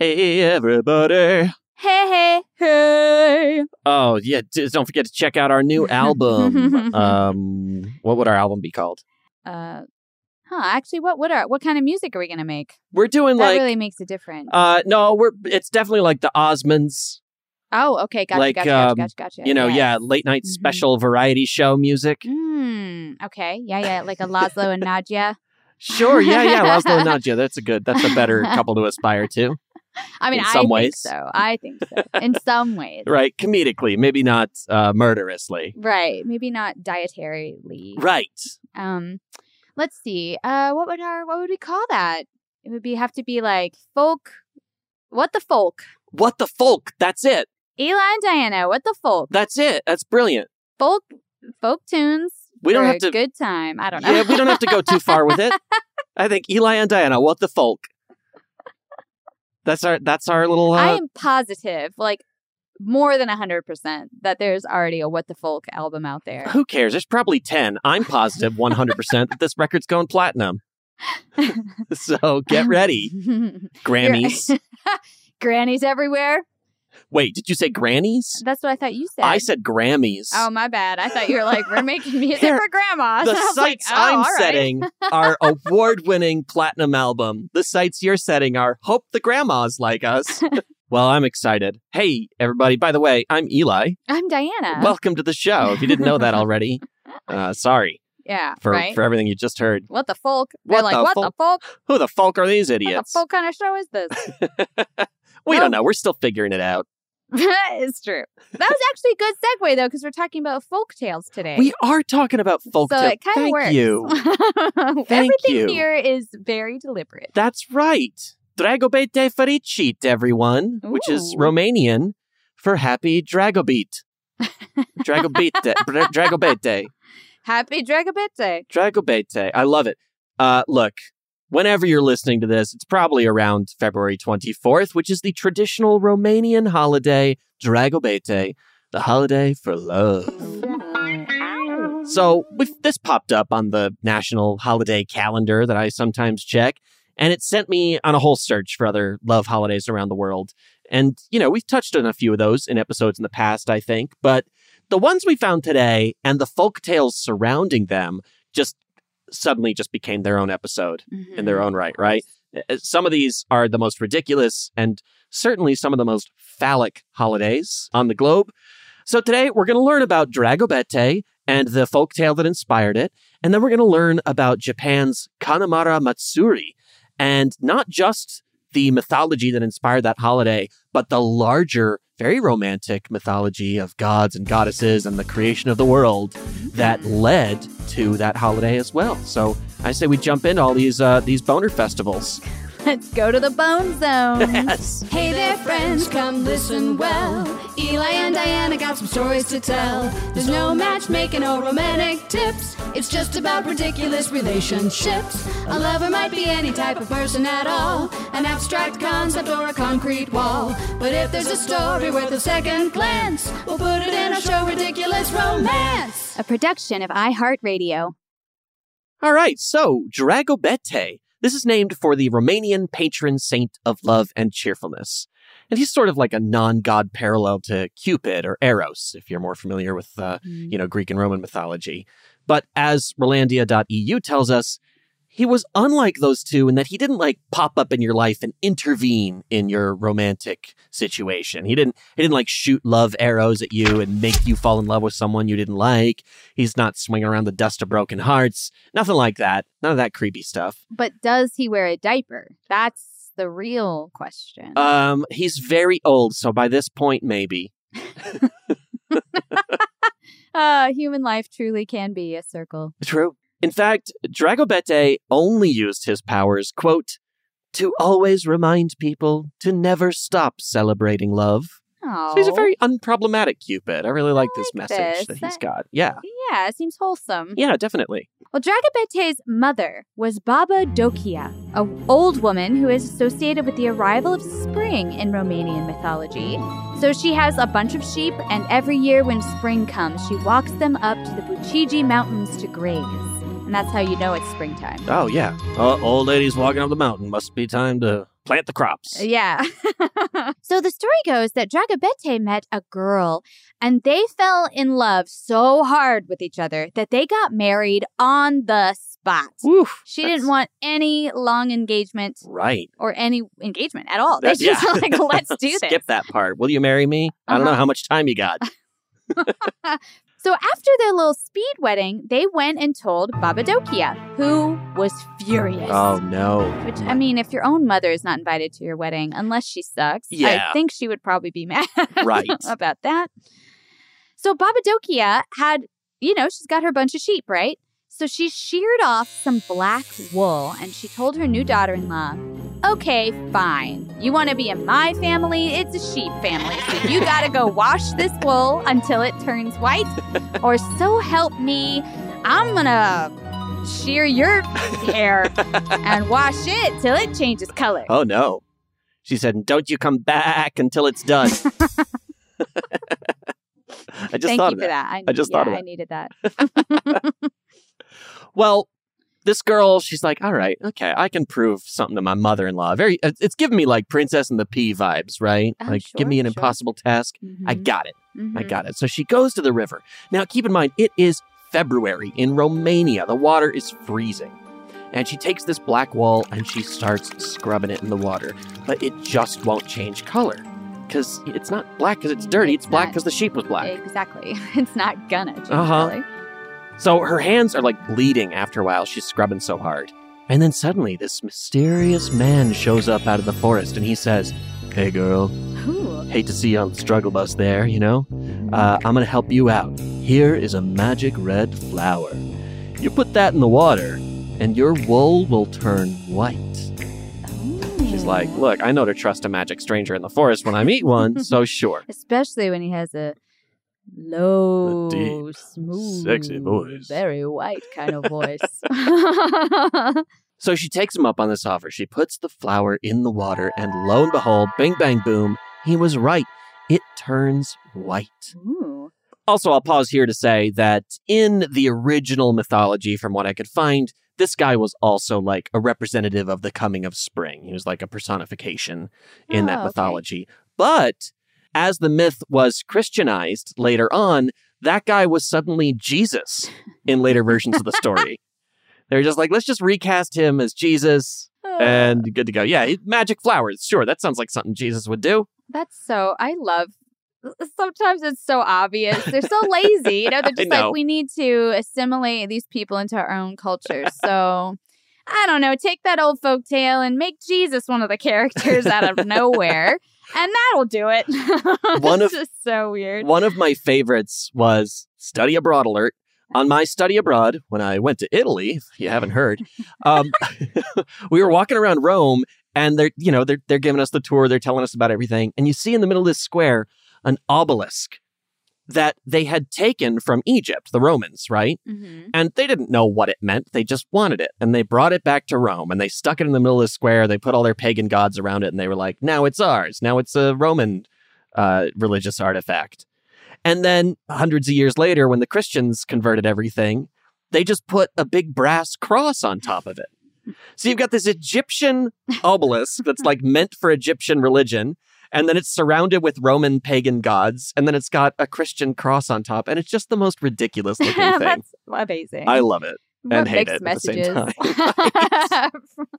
Hey, everybody. Hey, hey. Hey. Oh, yeah. d- Don't forget to check out our new album. um, what would our album be called? Uh, huh. Actually, what what are what kind of music are we gonna make? We're doing that like. really makes a difference. uh, no, we're. It's definitely like the Osmonds. oh, okay. Gotcha. like, gotcha, um, gotcha. Gotcha. You know, yeah, late night Mhm. special variety show music. Hmm. Okay. Yeah, yeah. Like a Laszlo and Nadja. Sure. Yeah, yeah. Laszlo and Nadja. That's a good. That's a better couple to aspire to. I mean, In I some think ways. so. I think so. In some ways. Right. Comedically, maybe not uh, murderously. Right. Maybe not dietarily. Right. Um, let's see. Uh, what would our what would we call that? It would be have to be like folk. What the folk? What the folk? That's it. Eli and Diana. What the folk? That's it. That's brilliant. folk folk tunes. We don't have a to- Good time. I don't know. Yeah, we don't have to go too far with it. I think Eli and Diana, what the folk? That's our that's our little uh, I am positive, like more than hundred percent, that there's already a What the Folk album out there. who cares? There's probably 10. I'm positive 100% that this record's going platinum. so get ready. Grammys. Grannies everywhere. Wait, did you say grannies? That's what I thought you said. I said Grammys. Oh my bad. I thought you were like we're making music Here, for grandmas. the was like, sites oh, I'm right. setting are award-winning platinum album. The sites you're setting are hope the grandmas like us. well, I'm excited. Hey, everybody, by the way, I'm Eli. I'm Diana. Welcome to the show. If you didn't know that already, uh, sorry yeah, for, right. for everything you just heard. what the folk? They're What like, the what folk? the folk? Who the folk are these idiots? What the folk kind of show is this? We Well- don't know. We're still figuring it out. that is true. That was actually a good segue though, because we're talking about folk tales today. We are talking about folk so tales. it kind of Thank works. you. Everything you. here is very deliberate. That's right. Dragobete fericit, everyone, which is Romanian for happy Dragobete. Dragobete. Dra- Dragobete. Happy Dragobete. Dragobete. I love it. Uh, look, whenever you're listening to this, it's probably around February 24th, which is the traditional Romanian holiday, Dragobete, the holiday for love. So this popped up on the national holiday calendar that I sometimes check, and it sent me on a whole search for other love holidays around the world. And, you know, we've touched on a few of those in episodes in the past, I think, but the ones we found today and the folk tales surrounding them just suddenly just became their own episode in their own right, right? Uh, Some of these are the most ridiculous and certainly some of the most phallic holidays on the globe. So today we're going to learn about Dragobete and the folk tale that inspired it. And then we're going to learn about Japan's Kanamara Matsuri and not just the mythology that inspired that holiday, but the larger, very romantic mythology of gods and goddesses and the creation of the world that led to that holiday as well. So I say we jump into all these uh, these boner festivals. Let's go to the bone zone. Yes. Hey there, friends, come listen well. Eli and Diana got some stories to tell. There's no matchmaking or romantic tips. It's just about ridiculous relationships. A lover might be any type of person at all, an abstract concept or a concrete wall. But if there's a story worth a second glance, we'll put it in our show, Ridiculous Romance. A production of iHeartRadio. All right, so Dragobete. This is named for the Romanian patron saint of love and cheerfulness. And he's sort of like a non-god parallel to Cupid or Eros, if you're more familiar with, uh, you know, Greek and Roman mythology. But as Rolandia.eu tells us, he was unlike those two in that he didn't like pop up in your life and intervene in your romantic situation. He didn't he didn't like shoot love arrows at you and make you fall in love with someone you didn't like. He's not swinging around the dust of broken hearts. Nothing like that. None of that creepy stuff. But does he wear a diaper? That's the real question. Um he's very old, so by this point maybe. uh, human life truly can be a circle. True. In fact, Dragobete only used his powers, quote, to always remind people to never stop celebrating love. Oh, So he's a very oh. unproblematic Cupid. I really like this like message this. that he's got. Yeah. yeah, it seems wholesome. Yeah, definitely. Well, Dragobete's mother was Baba Dokia, a old woman who is associated with the arrival of spring in Romanian mythology. So she has a bunch of sheep, and every year when spring comes, she walks them up to the Bucegi Mountains to graze. And that's how you know it's springtime. Oh, yeah. Uh, old ladies walking up the mountain. Must be time to plant the crops. Yeah. so the story goes that Dragobete met a girl and they fell in love so hard with each other that they got married on the spot. Woof. She That's didn't want any long engagement Right. or any engagement at all. They just yeah. like, let's do this. Skip that part. Will you marry me? I don't know Uh-huh. how much time you got. So after their little speed wedding, they went and told Baba Dokia, who was furious. Oh, no. Which I mean, if your own mother is not invited to your wedding, unless she sucks, Yeah. I think she would probably be mad Right. about that. So Baba Dokia had, you know, she's got her bunch of sheep, right? So she sheared off some black wool and she told her new daughter in law, okay, fine. You want to be in my family? It's a sheep family. So you got to go wash this wool until it turns white. Or so help me, I'm going to shear your hair and wash it till it changes color. Oh, no. She said, don't you come back until it's done. I just Thank thought you of for that. I, I just yeah, thought of I needed that. Well, this girl, she's like, all right, okay, I can prove something to my mother in law. Very, it's it's giving me like Princess and the Pea vibes, right? Oh, like, sure, give me an sure. impossible task. I Mhm. got it. I Mhm. got it. So she goes to the river. Now, keep in mind, it is February in Romania. The water is freezing. And she takes this black wall and she starts scrubbing it in the water. But it just won't change color. Because it's not black because it's dirty. It's, It's black because the sheep was black. Exactly. It's not gonna change Uh-huh. color. So her hands are like bleeding after a while. She's scrubbing so hard. And then suddenly, this mysterious man shows up out of the forest and he says, Hey, girl, Ooh. hate to see you on the struggle bus there, you know? Uh, I'm going to help you out. Here is a magic red flower. You put that in the water, and your wool will turn white. She's like, Look, I know to trust a magic stranger in the forest when I meet one, so sure. Especially when he has a low, deep, smooth, sexy voice. very white kind of voice. So she takes him up on this offer. She puts the flower in the water, and lo and behold, bing, bang, boom, he was right. It turns white. Ooh. Also, I'll pause here to say that in the original mythology, from what I could find, this guy was also like a representative of the coming of spring. He was like a personification in Oh, that okay. mythology. But as the myth was Christianized later on, that guy was suddenly Jesus in later versions of the story. They're just like, let's just recast him as Jesus ah. and good to go. Yeah, magic flowers. Sure, that sounds like something Jesus would do. That's so. I love sometimes it's so obvious. They're so lazy. You know, they're just know. like, we need to assimilate these people into our own culture. So I don't know, take that old folk tale and make Jesus one of the characters out of nowhere. And that'll do it. One of- so weird. One of my favorites was Study Abroad Alert. On my study abroad, when I went to Italy, if you haven't heard, um, we were walking around Rome, and they're you know they're they're giving us the tour, they're telling us about everything, and you see in the middle of this square an obelisk that they had taken from Egypt, the Romans, right? Mhm. And they didn't know what it meant. They just wanted it. And they brought it back to Rome and they stuck it in the middle of the square. They put all their pagan gods around it and they were like, now it's ours. Now it's a Roman uh, religious artifact. And then hundreds of years later, when the Christians converted everything, they just put a big brass cross on top of it. So you've got this Egyptian obelisk that's like meant for Egyptian religion. And then it's surrounded with Roman pagan gods. And then it's got a Christian cross on top. And it's just the most ridiculous looking thing. That's amazing. I love it. What and hate it at the same messages.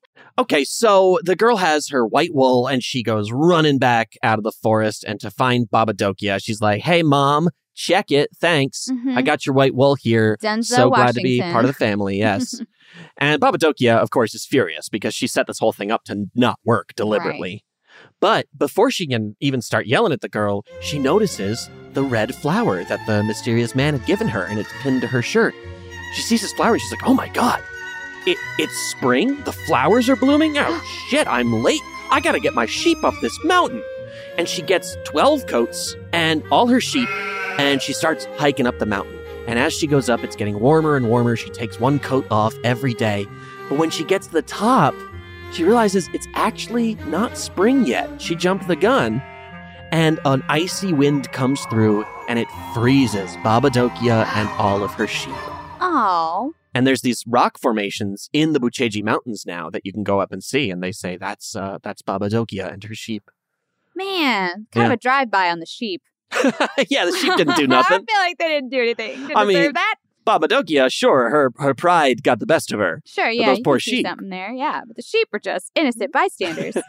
Okay, so the girl has her white wool and she goes running back out of the forest and to find Babadokia, she's like, "Hey mom, check it. Thanks. Mhm. I got your white wool here. Denzel so glad to be part of the family." Yes. and Babadokia, of course, is furious because she set this whole thing up to not work deliberately. But before she can even start yelling at the girl, she notices the red flower that the mysterious man had given her and it's pinned to her shirt. She sees this flower and she's like, "Oh my god. It, it's spring. The flowers are blooming. Oh shit, I'm late. I gotta get my sheep up this mountain. And she gets 12 coats and all her sheep, and she starts hiking up the mountain. And as she goes up, it's getting warmer and warmer. She takes one coat off every day. But when she gets to the top, she realizes it's actually not spring yet. She jumped the gun, and an icy wind comes through and it freezes Babadokia and all of her sheep. Oh, And there's these rock formations in the Bucegi Mountains now that you can go up and see, and they say that's uh, that's Babadokia and her sheep. man. Kind of a drive by on the sheep. yeah, the sheep didn't do nothing. I feel like they didn't do anything to I mean, that. Babadokia, sure, her her pride got the best of her. Sure, yeah. those poor sheep. something there. Yeah, but the sheep were just innocent bystanders.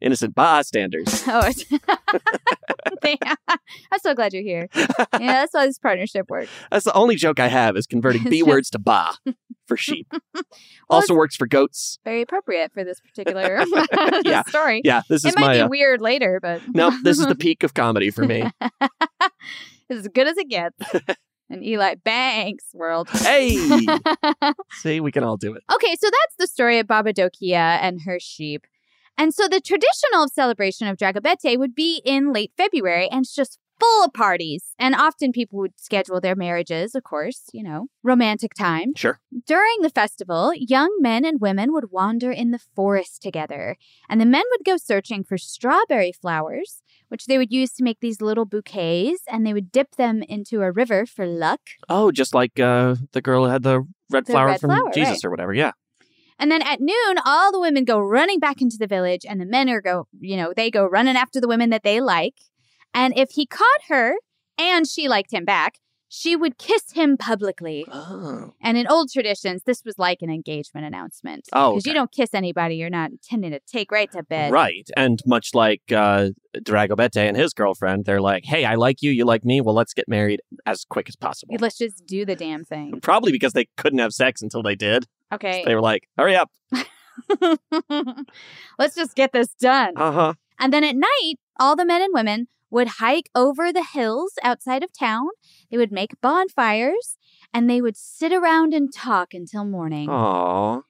Innocent bystanders. oh, I'm so glad you're here. Yeah, that's why this partnership works. That's the only joke I have is converting B words to ba for sheep. also works for goats. Very appropriate for this particular Yeah. story. Yeah, this it is might my. be Uh, weird later, but no, this is the peak of comedy for me. it's as good as it gets. In Eli Banks world. Hey, see, we can all do it. Okay, so that's the story of Babadokia and her sheep. And so the traditional celebration of Dragobete would be in late February, and it's just full of parties. And often people would schedule their marriages, of course, you know, romantic time. Sure. During the festival, young men and women would wander in the forest together, and the men would go searching for strawberry flowers, which they would use to make these little bouquets, and they would dip them into a river for luck. Oh, just like uh, the girl who had the red The flower red from flower, Jesus right. or whatever. Yeah. And then at noon, all the women go running back into the village, and the men are go, you know, they go running after the women that they like. And if he caught her and she liked him back, she would kiss him publicly. Oh. And in old traditions, this was like an engagement announcement. Oh, Because you don't kiss anybody you're not intending to take right to bed. Right. And much like uh, Dragobete and his girlfriend, they're like, hey, I like you, you like me. Well, let's get married as quick as possible. Let's just do the damn thing. Probably because they couldn't have sex until they did. Okay. They were like, hurry up. Let's just get this done. Uh huh. And then at night, all the men and women would hike over the hills outside of town. They would make bonfires and they would sit around and talk until morning, Aw.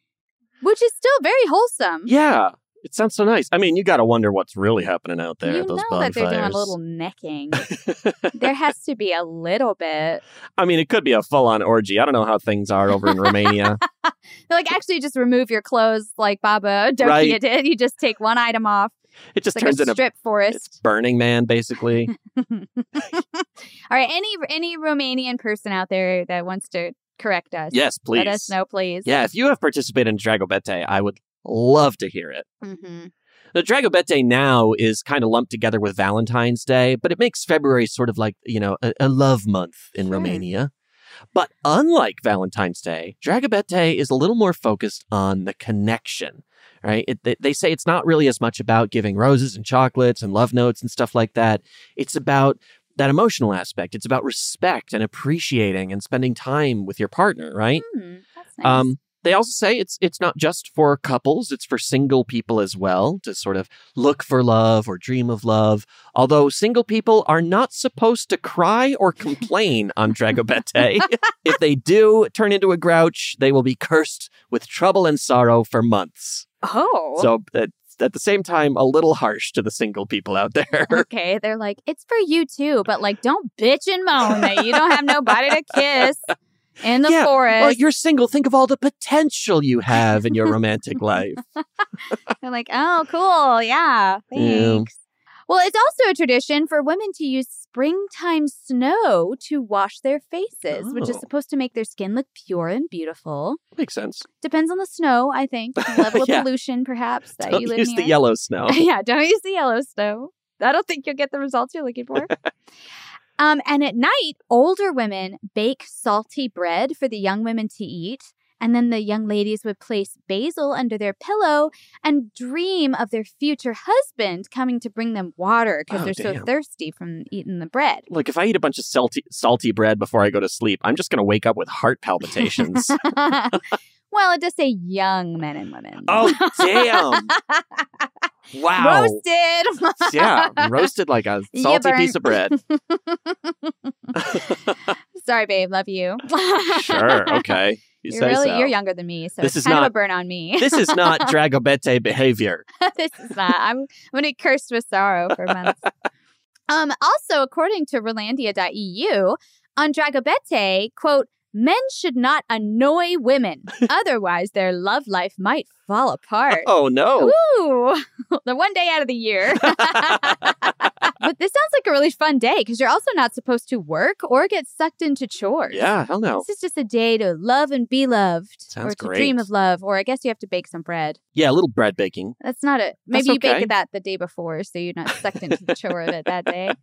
which is still very wholesome. Yeah. It sounds so nice. I mean, you got to wonder what's really happening out there you at those know that bonfires. they're doing a little necking. there has to be a little bit. I mean, it could be a full on orgy. I don't know how things are over in Romania. They're like, actually, just remove your clothes like Baba Dokia Right. did. You just take one item off. It just like turns a into strip forest. Burning Man, basically. All right, any any Romanian person out there that wants to correct us, yes, please. let us know, please. Yeah, if you have participated in Dragobete, I would love to hear it. hmm The Dragobete now is kind of lumped together with Valentine's Day, but it makes February sort of like, you know, a, a love month in Sure. Romania. But unlike Valentine's Day, Dragobete is a little more focused on the connection. Right? It, they, they say it's not really as much about giving roses and chocolates and love notes and stuff like that. It's about that emotional aspect. It's about respect and appreciating and spending time with your partner, right? That's nice. Um, they also say it's it's not just for couples; it's for single people as well to sort of look for love or dream of love. Although single people are not supposed to cry or complain on Dragobete. if they do turn into a grouch, they will be cursed with trouble and sorrow for months. Oh. So it's at the same time a little harsh to the single people out there. okay, they're like, it's for you too, but like, don't bitch and moan that you don't have nobody to kiss in the yeah, forest. well, you're single. Think of all the potential you have in your romantic life. They're like, oh, cool. Yeah, Yeah. Well, it's also a tradition for women to use springtime snow to wash their faces, which is Oh. supposed to make their skin look pure and beautiful. Makes sense. Depends on the snow, I think. The level of Yeah. pollution, perhaps, that Don't you live use near. the yellow snow. yeah, don't use the yellow snow. I don't think you'll get the results you're looking for. um, and at night, older women bake salty bread for the young women to eat. And then the young ladies would place basil under their pillow and dream of their future husband coming to bring them water because Oh, they're so thirsty from eating the bread. Look, if I eat a bunch of salty salty bread before I go to sleep, I'm just going to wake up with heart palpitations. well, it does say young men and women. oh, damn. Wow. Roasted. yeah, roasted like a salty piece of bread. Sorry, babe. Love you. sure, okay. You You're say really so. you're younger than me, so This it's is kind of a burn on me. this is not Dragobete behavior. this is not. I'm I'm gonna be cursed with sorrow for months. um. Also, according to Rolandia.eu, on Dragobete, quote. Men should not annoy women, otherwise their love life might fall apart. Oh, no. Ooh, the one day out of the year. But this sounds like a really fun day because you're also not supposed to work or get sucked into chores. Yeah, hell no. This is just a day to love and be loved, Sounds or to dream of love, or I guess you have to bake some bread. Yeah, a little bread baking. That's not it. Maybe That's you bake that the day before, so you're not sucked into the chore of it that day.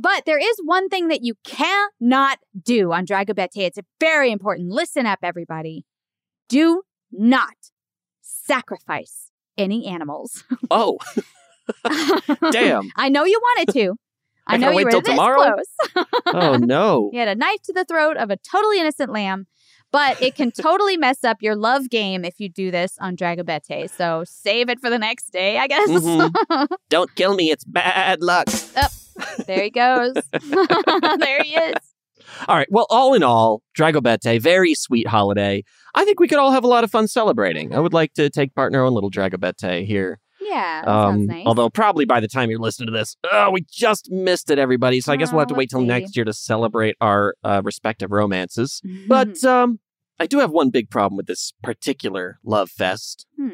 But there is one thing that you cannot do on Dragobete. It's very important. Listen up, everybody. Do not sacrifice any animals. Oh, damn. I know you wanted to. I, I know you wait were till this tomorrow? close. Oh, no. You had a knife to the throat of a totally innocent lamb, but it can totally mess up your love game if you do this on Dragobete. So save it for the next day, I guess. Mhm. Don't kill me. It's bad luck. there he goes. there he is. All right. Well, all in all, Dragobete, very sweet holiday. I think we could all have a lot of fun celebrating. I would like to take part in our own little Dragobete here. Yeah, sounds nice. Um, Although probably by the time you're listening to this, oh, we just missed it, everybody. So I guess we'll have to Oh, wait till whoopsie. next year to celebrate our uh, respective romances. But um, I do have one big problem with this particular love fest. Hmm.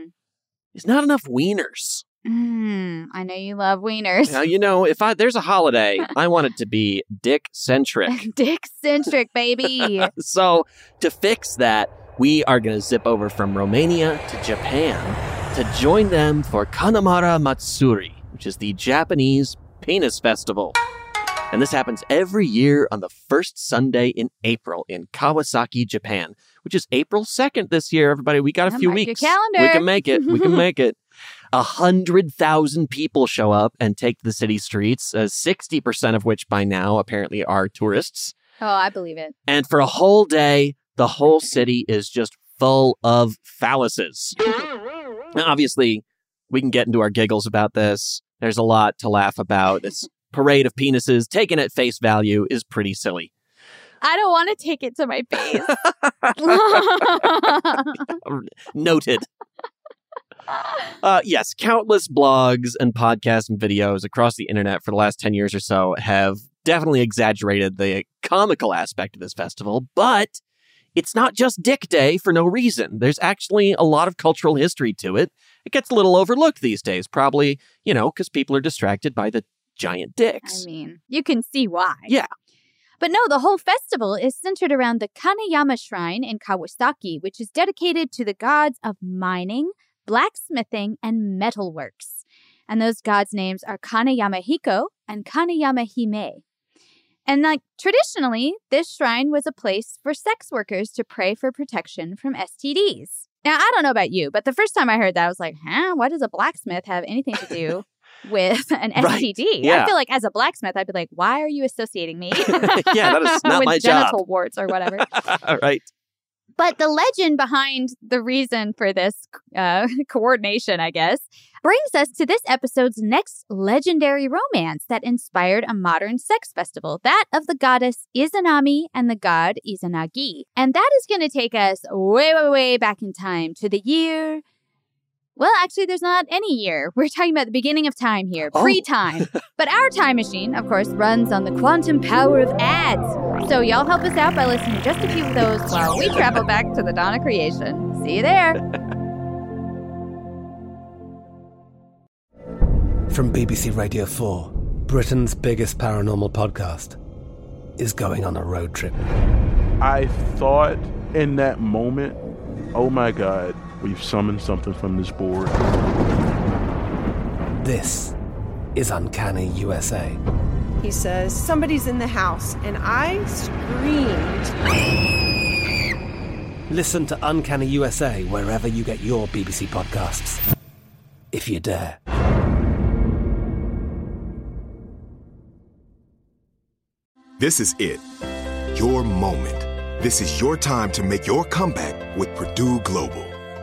There's not enough wieners. Mm, I know you love wieners. Now you know if I there's a holiday, I want it to be dick centric. Dick centric, baby. so to fix that, we are going to zip over from Romania to Japan to join them for Kanamara Matsuri, which is the Japanese penis festival. And this happens every year on the first Sunday in April in Kawasaki, Japan, which is April 2nd this year. Everybody, we got a few weeks. calendar. We can make it. We can make it. A hundred thousand people show up and take the city streets, uh, 60% of which by now apparently are tourists. oh, I believe it. And for a whole day, the whole city is just full of phalluses. Now, obviously, we can get into our giggles about this. There's a lot to laugh about. This parade of penises taken at face value is pretty silly. I don't want to take it to my face. Noted. Uh, yes, countless blogs and podcasts and videos across the internet for the last 10 years or so have definitely exaggerated the comical aspect of this festival, but it's not just Dick Day for no reason. There's actually a lot of cultural history to it. It gets a little overlooked these days, probably, you know, because people are distracted by the giant dicks. I mean, you can see why. Yeah. But no, the whole festival is centered around the Kaneyama Shrine in Kawasaki, which is dedicated to the gods of mining, blacksmithing, and metalworks. And those gods' names are Kaneyama Hiko and Kaneyama Hime. And like traditionally, this shrine was a place for sex workers to pray for protection from STDs. Now, I don't know about you, but the first time I heard that, I was like, huh? Why does a blacksmith have anything to do with an Right. STD? Yeah. I feel like as a blacksmith, I'd be like, why are you associating me Yeah, that is not with my job. genital warts or whatever? All right. But the legend behind the reason for this uh, coordination, I guess, brings us to this episode's next legendary romance that inspired a modern sex festival, that of the goddess Izanami and the god Izanagi. And that is going to take us way, way, way back in time to the year. Well, actually, there's not any year. We're talking about the beginning of time here, Oh. pre time. but our time machine, of course, runs on the quantum power of ads. So, y'all help us out by listening to just a few of those while we travel back to the dawn of creation. See you there. From BBC Radio 4, Britain's biggest paranormal podcast is going on a road trip. I thought in that moment, oh my God, we've summoned something from this board. This is Uncanny USA. He says, Somebody's in the house, and I screamed. Listen to Uncanny USA wherever you get your BBC podcasts, if you dare. This is it. Your moment. This is your time to make your comeback with Purdue Global.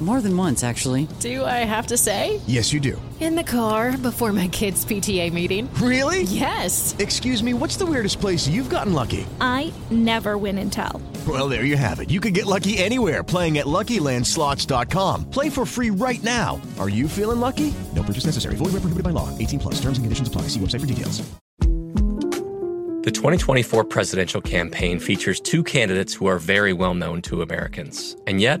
More than once, actually. Do I have to say? Yes, you do. In the car before my kids' PTA meeting. Really? Yes. Excuse me, what's the weirdest place you've gotten lucky? I never win and tell. Well, there you have it. You can get lucky anywhere playing at LuckyLandSlots.com. Play for free right now. Are you feeling lucky? No purchase necessary. Void where prohibited by law. 18 plus. Terms and conditions apply. See website for details. The 2024 presidential campaign features two candidates who are very well known to Americans. And yet,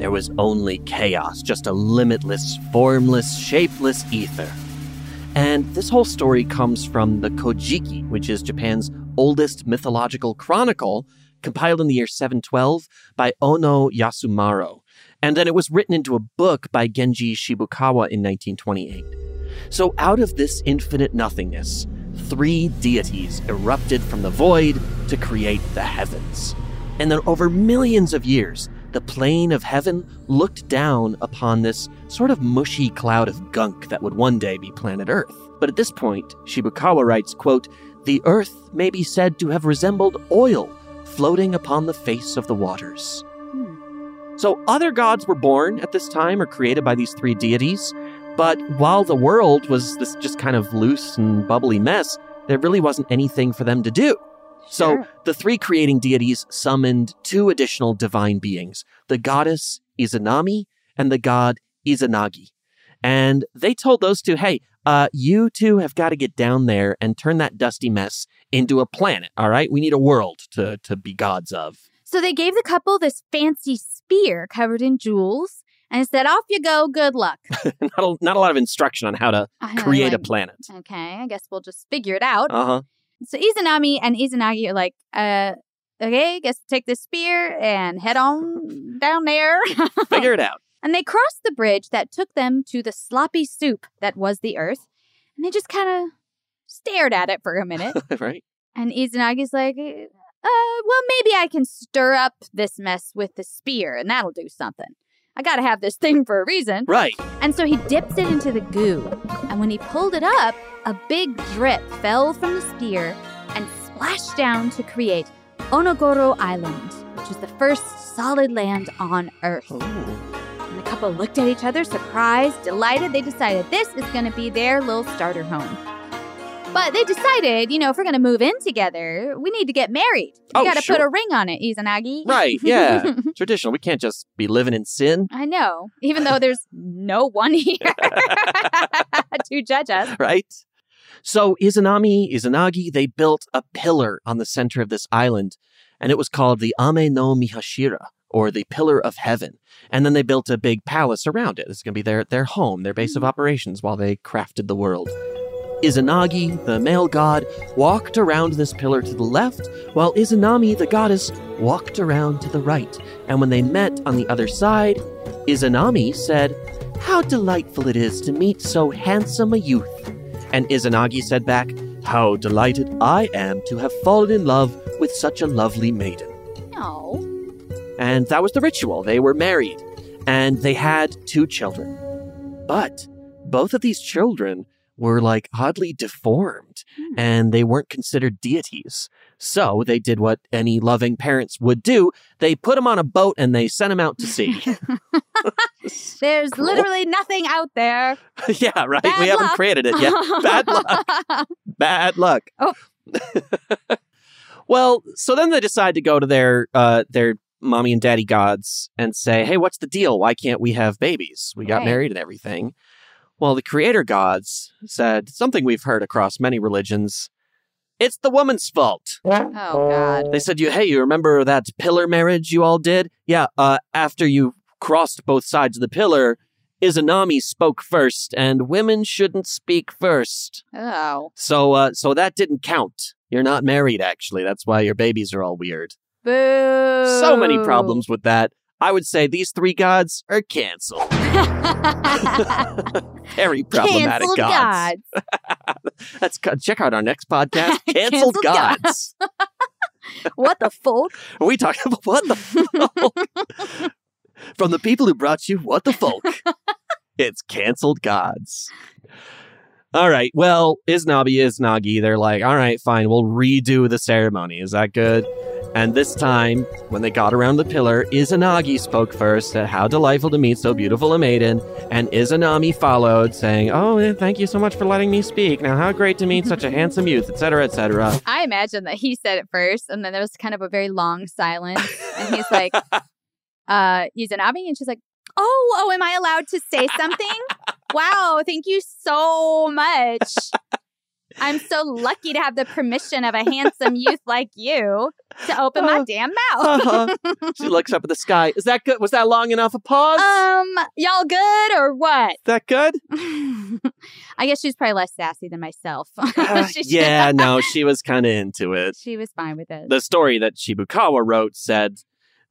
there was only chaos, just a limitless, formless, shapeless ether. And this whole story comes from the Kojiki, which is Japan's oldest mythological chronicle, compiled in the year 712 by Ono Yasumaro. And then it was written into a book by Genji Shibukawa in 1928. So, out of this infinite nothingness, three deities erupted from the void to create the heavens. And then, over millions of years, the plane of heaven looked down upon this sort of mushy cloud of gunk that would one day be planet Earth. But at this point, Shibukawa writes, quote, The Earth may be said to have resembled oil floating upon the face of the waters. So other gods were born at this time or created by these three deities, but while the world was this just kind of loose and bubbly mess, there really wasn't anything for them to do. So the three creating deities summoned two additional divine beings, the goddess Izanami and the god Izanagi. And they told those two, hey, uh, you two have got to get down there and turn that dusty mess into a planet, all right? We need a world to, to be gods of. So they gave the couple this fancy spear covered in jewels and said, Off you go, good luck. not, a, not a lot of instruction on how to create a planet. Okay, I guess we'll just figure it out. Uh huh. So Izanami and Izanagi are like, uh, okay, guess take this spear and head on down there. Figure it out. And they crossed the bridge that took them to the sloppy soup that was the earth. And they just kind of stared at it for a minute. right? and Izanagi's like, uh, well, maybe I can stir up this mess with the spear and that'll do something. I gotta have this thing for a reason. Right. And so he dips it into the goo. And when he pulled it up, a big drip fell from the spear and splashed down to create Onogoro Island, which is the first solid land on Earth. Oh. And the couple looked at each other, surprised, delighted. They decided this is going to be their little starter home. But they decided, you know, if we're going to move in together, we need to get married. We Oh, got to sure. put a ring on it, Izanagi. Right. Yeah. Traditional. We can't just be living in sin. I know, even though there's no one here to judge us. right? So Izanami, Izanagi, they built a pillar on the center of this island, and it was called the Ame no Mihashira, or the Pillar of Heaven. And then they built a big palace around it. It's going to be their, their home, their base of hmm. operations while they crafted the world. Izanagi, the male god, walked around this pillar to the left, while Izanami, the goddess, walked around to the right. And when they met on the other side, Izanami said, How delightful it is to meet so handsome a youth. And Izanagi said back, How delighted I am to have fallen in love with such a lovely maiden. No. And that was the ritual. They were married, and they had two children. But both of these children were like oddly deformed, hmm. and they weren't considered deities. So they did what any loving parents would do they put him on a boat and they sent him out to sea. There's literally nothing out there. yeah, right? Bad we haven't created it yet. Bad luck. Bad luck. Oh. well, so then they decide to go to their uh their mommy and daddy gods and say, "Hey, what's the deal? Why can't we have babies? We got Right. married and everything." Well, the creator gods said something we've heard across many religions. It's the woman's fault. Oh, God. They said, "You, hey, you remember that pillar marriage you all did? Yeah. Uh, after you crossed both sides of the pillar, Izanami spoke first, and women shouldn't speak first. Oh. So, uh, so that didn't count. You're not married, actually. That's why your babies are all weird. Boo. So many problems with that. I would say these three gods are canceled. Very problematic Canceled gods. That's check out our next podcast, canceled, Canceled gods. what the fuck? Are we talking about what the folk? From the people who brought you what the folk. it's canceled gods. All right. Well, Izanami is Nagi. They're like, all right, fine. We'll redo the ceremony. Is that good? And this time, when they got around the pillar, Izanagi spoke first, said, How delightful to meet so beautiful a maiden. And Izanami followed, saying, Oh, eh, thank you so much for letting me speak. Now, how great to meet such a handsome youth, etc., etc. I imagine that he said it first, and then there was kind of a very long silence, and he's like, "Uh, Izanami," and she's like, "Oh, oh, am I allowed to say something? wow, thank you so much. I'm so lucky to have the permission of a handsome youth like you to open my damn mouth. Uh-huh. She looks up at the sky. Is that good? Was that long enough a pause? um, y'all good or what? that good? I guess she's probably less sassy than myself. Uh, yeah, no, she was kind of into it. she was fine with it. The story that Shibukawa wrote said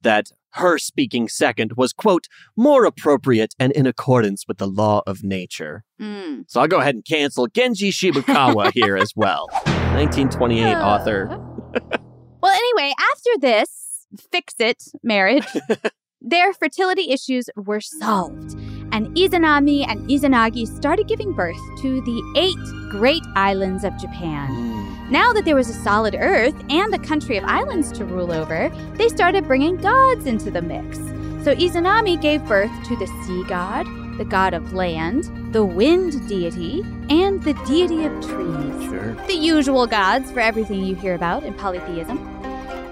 that her speaking second was, quote, more appropriate and in accordance with the law of nature. Mm. So I'll go ahead and cancel Genji Shibukawa here as well. 1928 author. Well, anyway, after this fix it marriage, their fertility issues were solved. And Izanami and Izanagi started giving birth to the eight great islands of Japan. Mm. Now that there was a solid earth and a country of islands to rule over, they started bringing gods into the mix. So Izanami gave birth to the sea god, the god of land, the wind deity, and the deity of trees. Sure. The usual gods for everything you hear about in polytheism.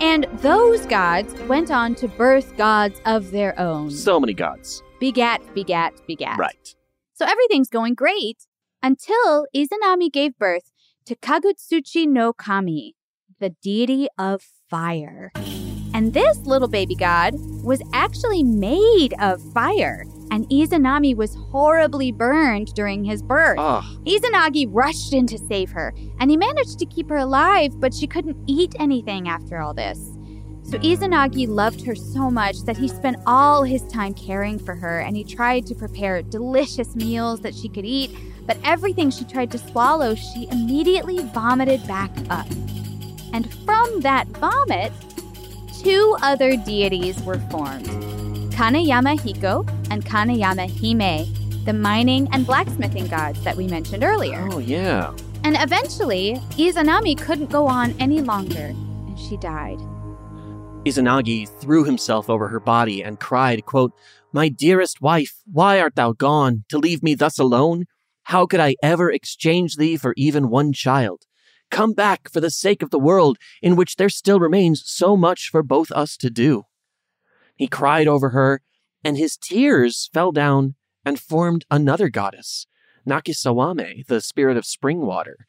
And those gods went on to birth gods of their own. So many gods. Begat, begat, begat. Right. So everything's going great until Izanami gave birth to Kagutsuchi no Kami, the deity of fire. And this little baby god was actually made of fire, and Izanami was horribly burned during his birth. Oh, Izanagi rushed in to save her, and he managed to keep her alive, but she couldn't eat anything after all this. So Izanagi loved her so much that he spent all his time caring for her and he tried to prepare delicious meals that she could eat, but everything she tried to swallow, she immediately vomited back up. And from that vomit, two other deities were formed Kaneyama Hiko and Kaneyama Hime, the mining and blacksmithing gods that we mentioned earlier. Oh, yeah. And eventually, Izanami couldn't go on any longer, and she died. Izanagi threw himself over her body and cried, quote, My dearest wife, why art thou gone, to leave me thus alone? How could I ever exchange thee for even one child? Come back for the sake of the world, in which there still remains so much for both us to do. He cried over her, and his tears fell down and formed another goddess, Nakisawame, the spirit of spring water.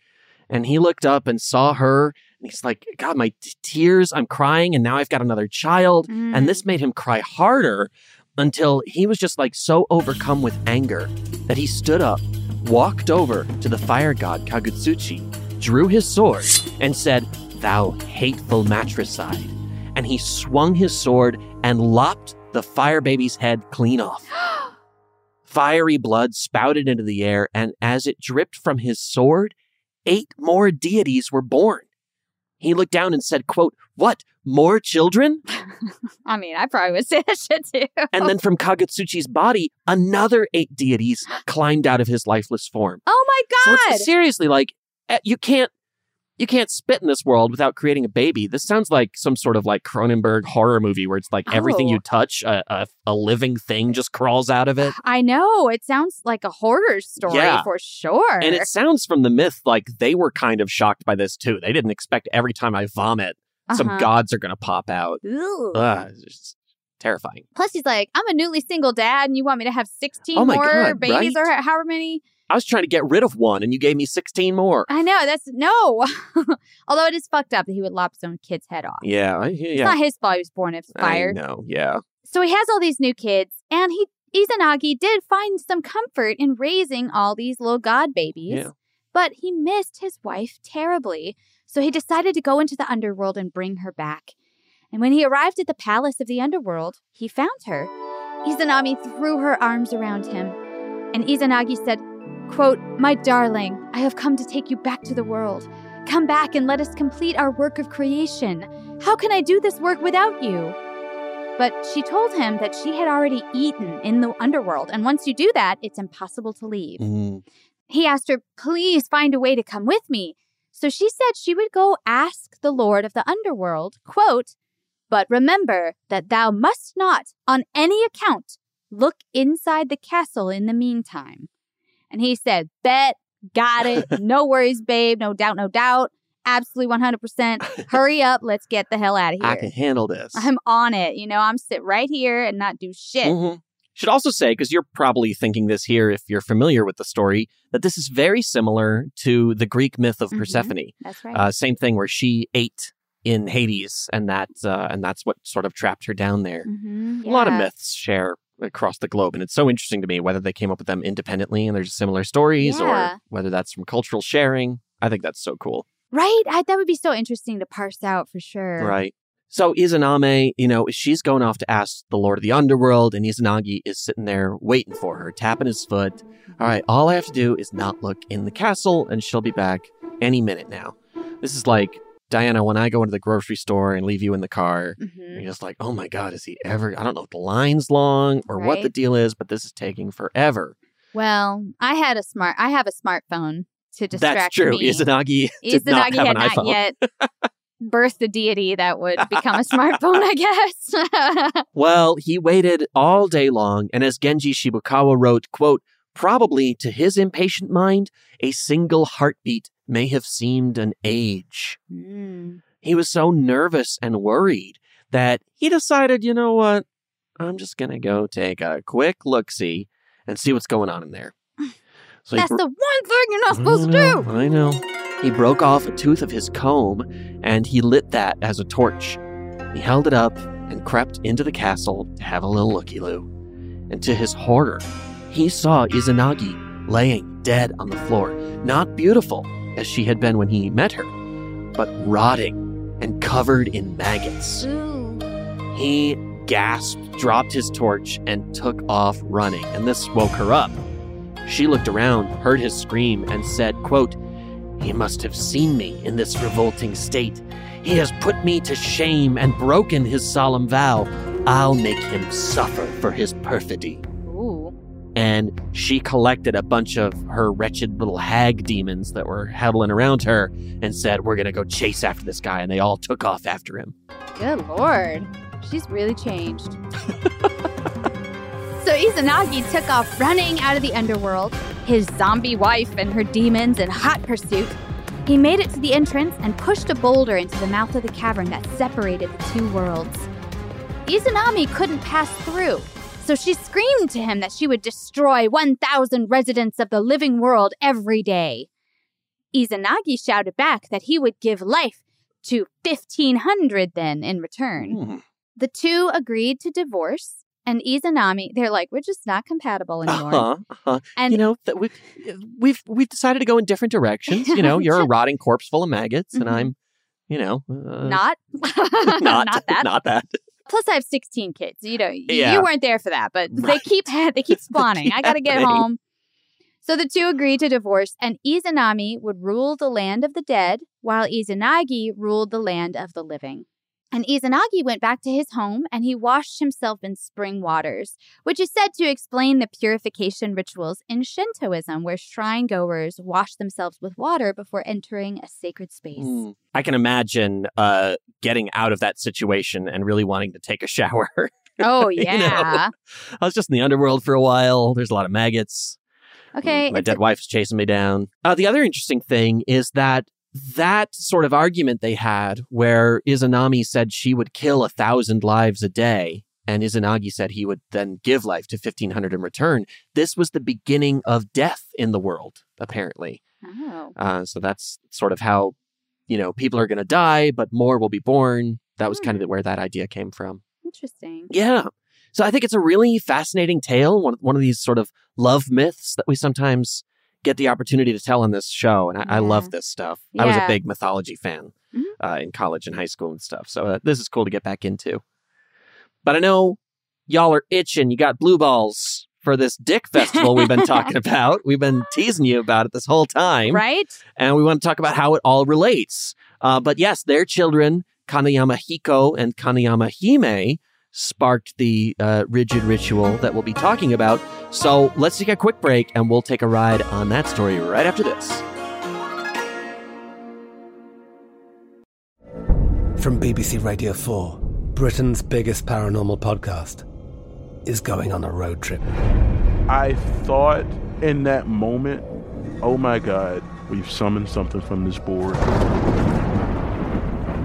And he looked up and saw her, and he's like, God, my t- tears, I'm crying, and now I've got another child. Mm. And this made him cry harder until he was just like so overcome with anger that he stood up, walked over to the fire god Kagutsuchi, drew his sword, and said, Thou hateful matricide. And he swung his sword and lopped the fire baby's head clean off. Fiery blood spouted into the air, and as it dripped from his sword, eight more deities were born. He looked down and said, quote, What? More children? I mean, I probably would say that shit too. And then from Kagutsuchi's body, another eight deities climbed out of his lifeless form. Oh my god! it's seriously like eh, you can't you can't spit in this world without creating a baby. This sounds like some sort of like Cronenberg horror movie where it's like everything Oh. you touch, a, a, a living thing just crawls out of it. I know. It sounds like a horror story Yeah. for sure. And it sounds from the myth like they were kind of shocked by this too. They didn't expect every time I vomit, some Uh-huh. gods are going to pop out. Ugh. Ugh, it's just terrifying. Plus, he's like, I'm a newly single dad, and you want me to have 16 Oh more God, babies right? or however many? I was trying to get rid of one and you gave me 16 more. I know. That's no. Although it is fucked up that he would lop his own kid's head off. Yeah, I, yeah. It's not his fault he was born of fire. No. yeah. So he has all these new kids, and he Izanagi did find some comfort in raising all these little god babies. Yeah. But he missed his wife terribly, so he decided to go into the underworld and bring her back. And when he arrived at the palace of the underworld, he found her. Izanami threw her arms around him, and Izanagi said, quote, My darling, I have come to take you back to the world. Come back and let us complete our work of creation. How can I do this work without you? But she told him that she had already eaten in the underworld, and once you do that, it's impossible to leave. Mm. He asked her, Please find a way to come with me. So she said she would go ask the Lord of the underworld, quote, But remember that thou must not, on any account, look inside the castle in the meantime. And he said, Bet, got it. No worries, babe. No doubt, no doubt. Absolutely 100%. Hurry up. Let's get the hell out of here. I can handle this. I'm on it. You know, I'm sit right here and not do shit. Mhm. Should also say, because you're probably thinking this here if you're familiar with the story, that this is very similar to the Greek myth of Mhm. Persephone. That's right. Uh, same thing where she ate in Hades, and that uh, and that's what sort of trapped her down there. Mhm. A lot of myths share across the globe, and it's so interesting to me whether they came up with them independently and there's similar stories, Yeah. or whether that's from cultural sharing. I think that's so cool. Right? I, that would be so interesting to parse out for sure. Right. So Izanami, you know, she's going off to ask the Lord of the Underworld, and Izanagi is sitting there waiting for her, tapping his foot. All right, all I have to do is not look in the castle, and she'll be back any minute now. This is like Diana, when I go into the grocery store and leave you in the car, Mhm. you're just like, oh my God, is he ever? I don't know if the line's long or what the deal is, but this is taking forever. Well, I had a smart. I have a smartphone to distract That's true. me. Izanagi did not Izanagi have had an not yet birthed a deity that would become a smartphone, I guess. Well, he waited all day long, and as Genji Shibukawa wrote, quote, probably to his impatient mind, a single heartbeat may have seemed an age. Mm. He was so nervous and worried that he decided, you know what? I'm just going to go take a quick look see and see what's going on in there. So That's br- the one thing you're not supposed to Mm, do. I know. He broke off a tooth of his comb and he lit that as a torch. He held it up and crept into the castle to have a little looky loo. And to his horror, he saw Izanagi laying dead on the floor, not beautiful as she had been when he met her, but rotting and covered in maggots. He gasped, dropped his torch, and took off running, and this woke her up. She looked around, heard his scream, and said, quote, He must have seen me in this revolting state. He has put me to shame and broken his solemn vow. I'll make him suffer for his perfidy. And she collected a bunch of her wretched little hag demons that were huddling around her and said, We're going to go chase after this guy. And they all took off after him. Good lord. She's really changed. so Izanagi took off running out of the underworld, his zombie wife and her demons in hot pursuit. He made it to the entrance and pushed a boulder into the mouth of the cavern that separated the two worlds. Izanami couldn't pass through, so she screamed to him that she would destroy 1,000 residents of the living world every day. Izanagi shouted back that he would give life to 1,500 then in return. Hmm. The two agreed to divorce, and Izanami, they're like, we're just not compatible anymore. Uh-huh, uh-huh. And- you know, th- we, we've we've decided to go in different directions. You know, you're a rotting corpse full of maggots, and Mhm. I'm, you know, uh, Not, not not that. not that. Plus, I have 16 kids. You know, Yeah. you weren't there for that, but they keep they keep spawning. I got to get home. So the two agreed to divorce, and Izanami would rule the land of the dead, while Izanagi ruled the land of the living. And Izanagi went back to his home and he washed himself in spring waters, which is said to explain the purification rituals in Shintoism, where shrine goers wash themselves with water before entering a sacred space. Mm. I can imagine uh, getting out of that situation and really wanting to take a shower. Oh, You know? yeah. I was just in the underworld for a while. There's a lot of maggots. Okay. My dead wife's chasing me down. Uh, the other interesting thing is that that sort of argument they had, where Izanami said she would kill a thousand lives a day, and Izanagi said he would then give life to 1,500 in return, this was the beginning of death in the world, apparently. Oh. Uh, so that's sort of how, you know, people are going to die, but more will be born. That was kind of where that idea came from. Interesting. Yeah. So I think it's a really fascinating tale, one, one of these sort of love myths that we sometimes get the opportunity to tell on this show. And I, I love this stuff. I was a big mythology fan Mhm. uh, in college and high school and stuff. So uh, this is cool to get back into. But I know y'all are itching. You got blue balls for this dick festival we've been talking about. We've been teasing you about it this whole time. Right? And we want to talk about how it all relates. Uh, but yes, their children, Kanayama Hiko and Kanayama Hime, sparked the uh, rigid ritual that we'll be talking about. So let's take a quick break and we'll take a ride on that story right after this. From BBC Radio 4, Britain's biggest paranormal podcast is going on a road trip. I thought in that moment, oh my God, we've summoned something from this board.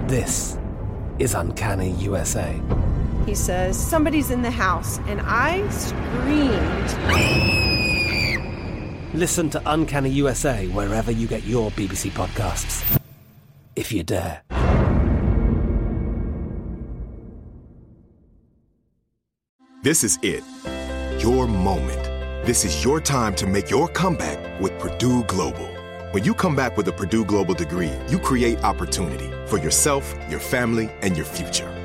This is Uncanny USA. He says, Somebody's in the house, and I screamed. Listen to Uncanny USA wherever you get your BBC podcasts, if you dare. This is it. Your moment. This is your time to make your comeback with Purdue Global. When you come back with a Purdue Global degree, you create opportunity for yourself, your family, and your future.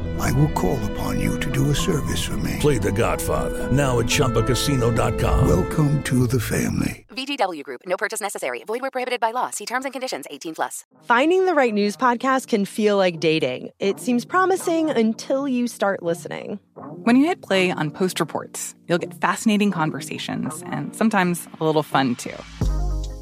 I will call upon you to do a service for me. Play the Godfather, now at ChumbaCasino.com. Welcome to the family. VGW Group, no purchase necessary. Void where prohibited by law. See terms and conditions 18 plus. Finding the right news podcast can feel like dating. It seems promising until you start listening. When you hit play on Post Reports, you'll get fascinating conversations and sometimes a little fun too.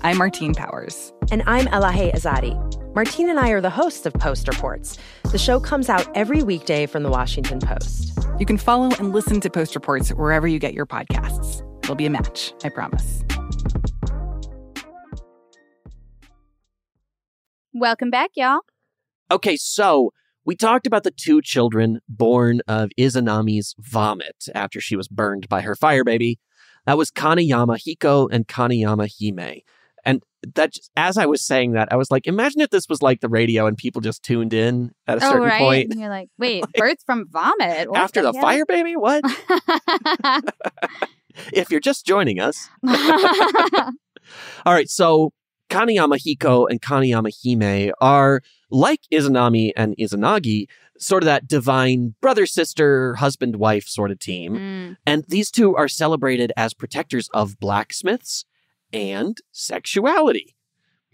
I'm Martine Powers. And I'm Elahe Izadi. Martine and I are the hosts of Post Reports. The show comes out every weekday from the Washington Post. You can follow and listen to Post Reports wherever you get your podcasts. It'll be a match, I promise. Welcome back, y'all. Okay, so we talked about the two children born of Izanami's vomit after she was burned by her fire baby. That was Kanayama Hiko and Kanayama Hime. And that just, as I was saying that, I was like, imagine if this was like the radio and people just tuned in at a oh, certain right. point. And you're like, wait, birth from vomit? What After the hell? fire baby? What? if you're just joining us. All right, so Kanayama Hiko and Kanayama Hime are like Izanami and Izanagi, sort of that divine brother sister, husband wife sort of team. Mm. And these two are celebrated as protectors of blacksmiths and sexuality.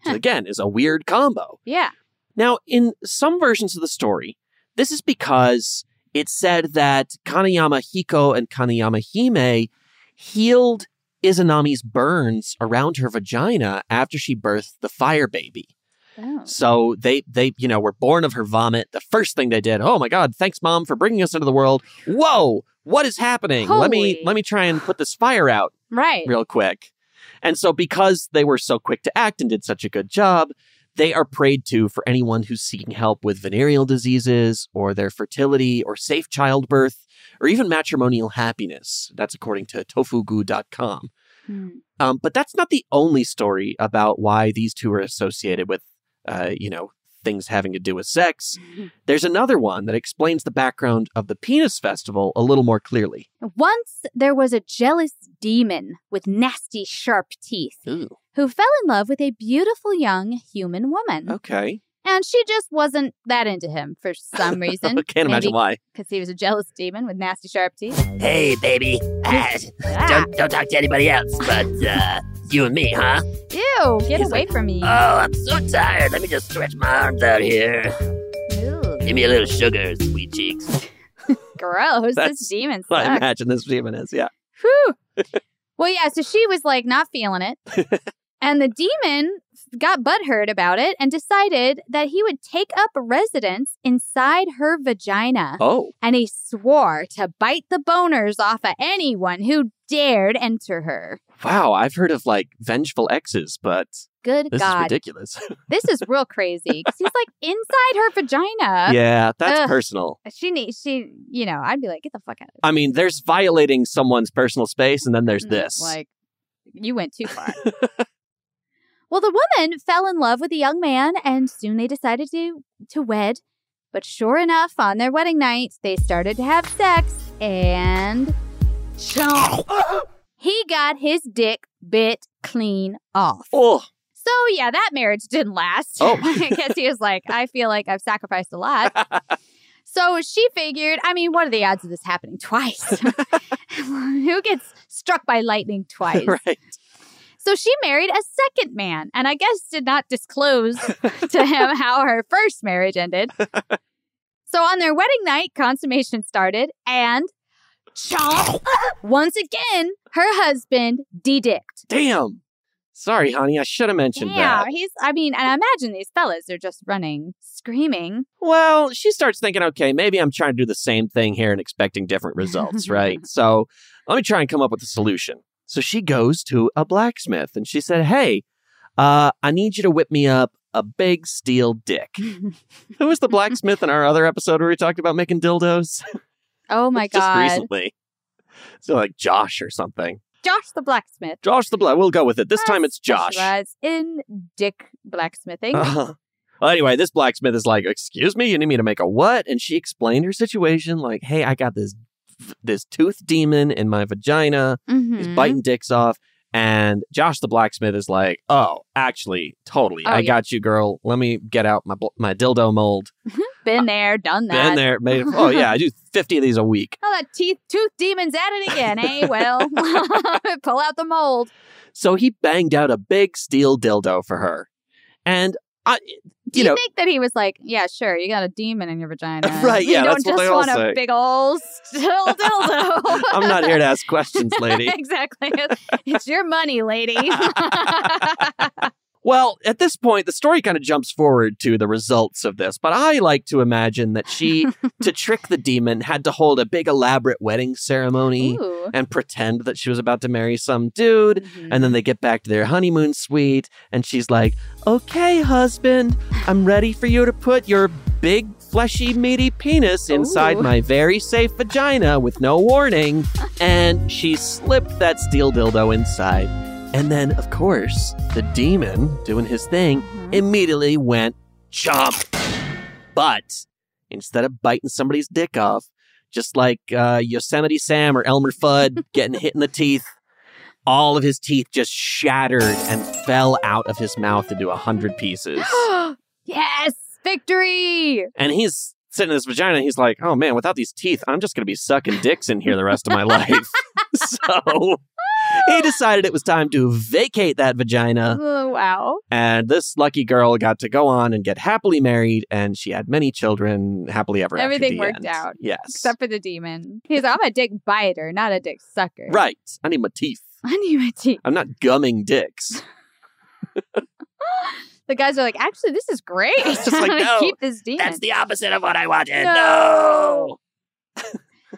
Which, again, is a weird combo. Yeah. Now, in some versions of the story, this is because it said that Kanayama Hiko and Kanayama Hime healed Izanami's burns around her vagina after she birthed the fire baby. Oh. So they they you know were born of her vomit. The first thing they did, oh my god, thanks mom for bringing us into the world. Whoa, what is happening? Let me let me try and put this fire out Right. real quick. And so, because they were so quick to act and did such a good job, they are prayed to for anyone who's seeking help with venereal diseases or their fertility or safe childbirth or even matrimonial happiness. That's according to tofugu.com. Hmm. Um, but that's not the only story about why these two are associated with, uh, you know, things having to do with sex. There's another one that explains the background of the Penis Festival a little more clearly. Once there was a jealous demon with nasty, sharp teeth Ooh, who fell in love with a beautiful young human woman. okay. And she just wasn't that into him for some reason. I can't imagine why. Because he was a jealous demon with nasty, sharp teeth. Hey, baby. Ah, don't, don't talk to anybody else, but uh, you and me, huh? Ew, get away from me. Oh, I'm so tired. Let me just stretch my arms out here. Ew. Give me a little sugar, sweet cheeks. Gross. That's this demon what I imagine this demon is. Yeah. Whew. well, yeah, so she was like not feeling it. and the demon got butthurt about it and decided that he would take up residence inside her vagina. Oh. And he swore to bite the boners off of anyone who dared enter her. Wow, I've heard of like vengeful exes, but Good this is God. ridiculous. This is real crazy. 'cause he's like inside her vagina. yeah, that's Ugh. personal. She needs, she, you know, I'd be like, get the fuck out of I mean, there's violating someone's personal space, and then there's mm-hmm, this. Like, you went too far. well, the woman fell in love with the young man, and soon they decided to to wed. But sure enough, on their wedding night, they started to have sex, and chomp, he got his dick bit clean off. Oh. So yeah, that marriage didn't last. Oh. I guess he was like, I feel like I've sacrificed a lot. so she figured, I mean, what are the odds of this happening twice? Who gets struck by lightning twice? right. So she married a second man, and I guess did not disclose to him how her first marriage ended. So on their wedding night, consummation started, and once again, her husband de-dicked. Damn. Sorry, honey. I should have mentioned Yeah, that. Yeah, he's. I mean, and I imagine these fellas are just running, screaming. Well, she starts thinking, okay, maybe I'm trying to do the same thing here and expecting different results, right? so let me try and come up with a solution. So she goes to a blacksmith and she said, hey, uh, I need you to whip me up a big steel dick. Who was the blacksmith in our other episode where we talked about making dildos? Oh my Just god, recently. So like Josh or something. Josh the blacksmith. Josh the Black. We'll go with it. This time it's Josh. In dick blacksmithing. Uh-huh. Well, anyway, this blacksmith is like, "Excuse me, you need me to make a what?" And she explained her situation, like, "Hey, I got this this tooth demon in my vagina. He's Mhm. biting dicks off, And Josh the blacksmith is like, "Oh, actually, totally, Oh, I yeah. got you, girl. Let me get out my bl- my dildo mold. Been there, done that. Been there, made. Oh yeah, I do fifty of these a week. Oh, that teeth tooth demon's at it again, eh? Well, pull out the mold. So he banged out a big steel dildo for her, and I, Do you you, know, think that he was like, yeah, sure, you got a demon in your vagina. Right, yeah, You don't that's what just they all want a big old still dildo. I'm not here to ask questions, lady. exactly. It's your money, lady. Well, at this point, the story kind of jumps forward to the results of this, but I like to imagine that she, to trick the demon, had to hold a big elaborate wedding ceremony Ooh. and pretend that she was about to marry some dude. Mm-hmm. And then they get back to their honeymoon suite, and she's like, Okay, husband, I'm ready for you to put your big, fleshy, meaty penis inside Ooh. my very safe vagina with no warning. And she slipped that steel dildo inside. And then, of course, the demon, doing his thing, immediately went chomp. But instead of biting somebody's dick off, just like uh, Yosemite Sam or Elmer Fudd getting hit in the teeth, all of his teeth just shattered and fell out of his mouth into a hundred pieces. yes, victory. And he's sitting in his vagina. And he's like, "Oh man, without these teeth, I'm just gonna be sucking dicks in here the rest of my life." so he decided it was time to vacate that vagina. Oh, wow. And this lucky girl got to go on and get happily married, and she had many children happily ever after Everything worked end. out. Yes. Except for the demon. He's like, I'm a dick biter, not a dick sucker. Right. I need my teeth. I need my teeth. I'm not gumming dicks. The guys are like, actually, this is great. It's like, no, keep this demon. That's the opposite of what I wanted. No.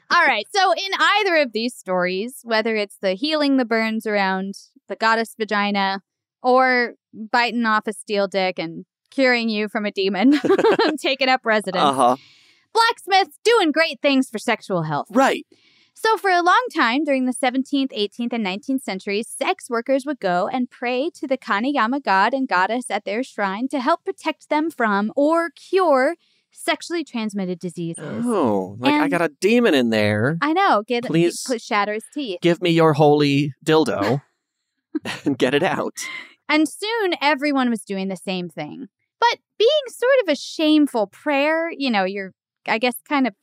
All right. So, in either of these stories, whether it's the healing the burns around the goddess vagina or biting off a steel dick and curing you from a demon, taking up residence, Uh huh. blacksmiths doing great things for sexual health. Right. So, for a long time during the 17th, 18th, and 19th centuries, sex workers would go and pray to the Kanayama god and goddess at their shrine to help protect them from or cure sexually transmitted diseases. Oh, like I got a demon in there. I know. Get Please. put shatter his teeth. Give me your holy dildo and get it out. And soon everyone was doing the same thing. But being sort of a shameful prayer, you know, you're, I guess, kind of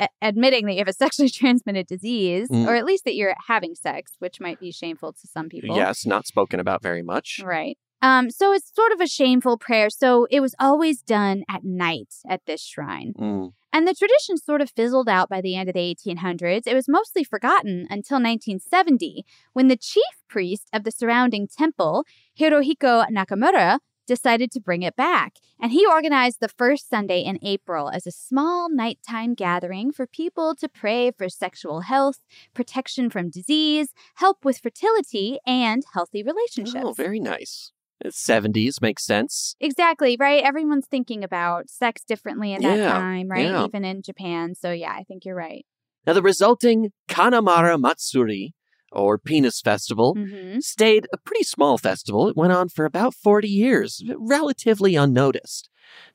a- admitting that you have a sexually transmitted disease, Mm. or at least that you're having sex, which might be shameful to some people. Yes, not spoken about very much. Right. Um, so it's sort of a shameful prayer. So it was always done at night at this shrine. Mm. And the tradition sort of fizzled out by the end of the 1800s. It was mostly forgotten until 1970, when the chief priest of the surrounding temple, Hirohiko Nakamura, decided to bring it back. And he organized the first Sunday in April as a small nighttime gathering for people to pray for sexual health, protection from disease, help with fertility, and healthy relationships. Oh, very nice. It's 70s makes sense. Exactly, right? Everyone's thinking about sex differently in that Yeah, time, right? yeah. Even in Japan. So, yeah, I think you're right. Now, the resulting Kanamara Matsuri, or Penis Festival, Mhm. stayed a pretty small festival. It went on for about 40 years, relatively unnoticed.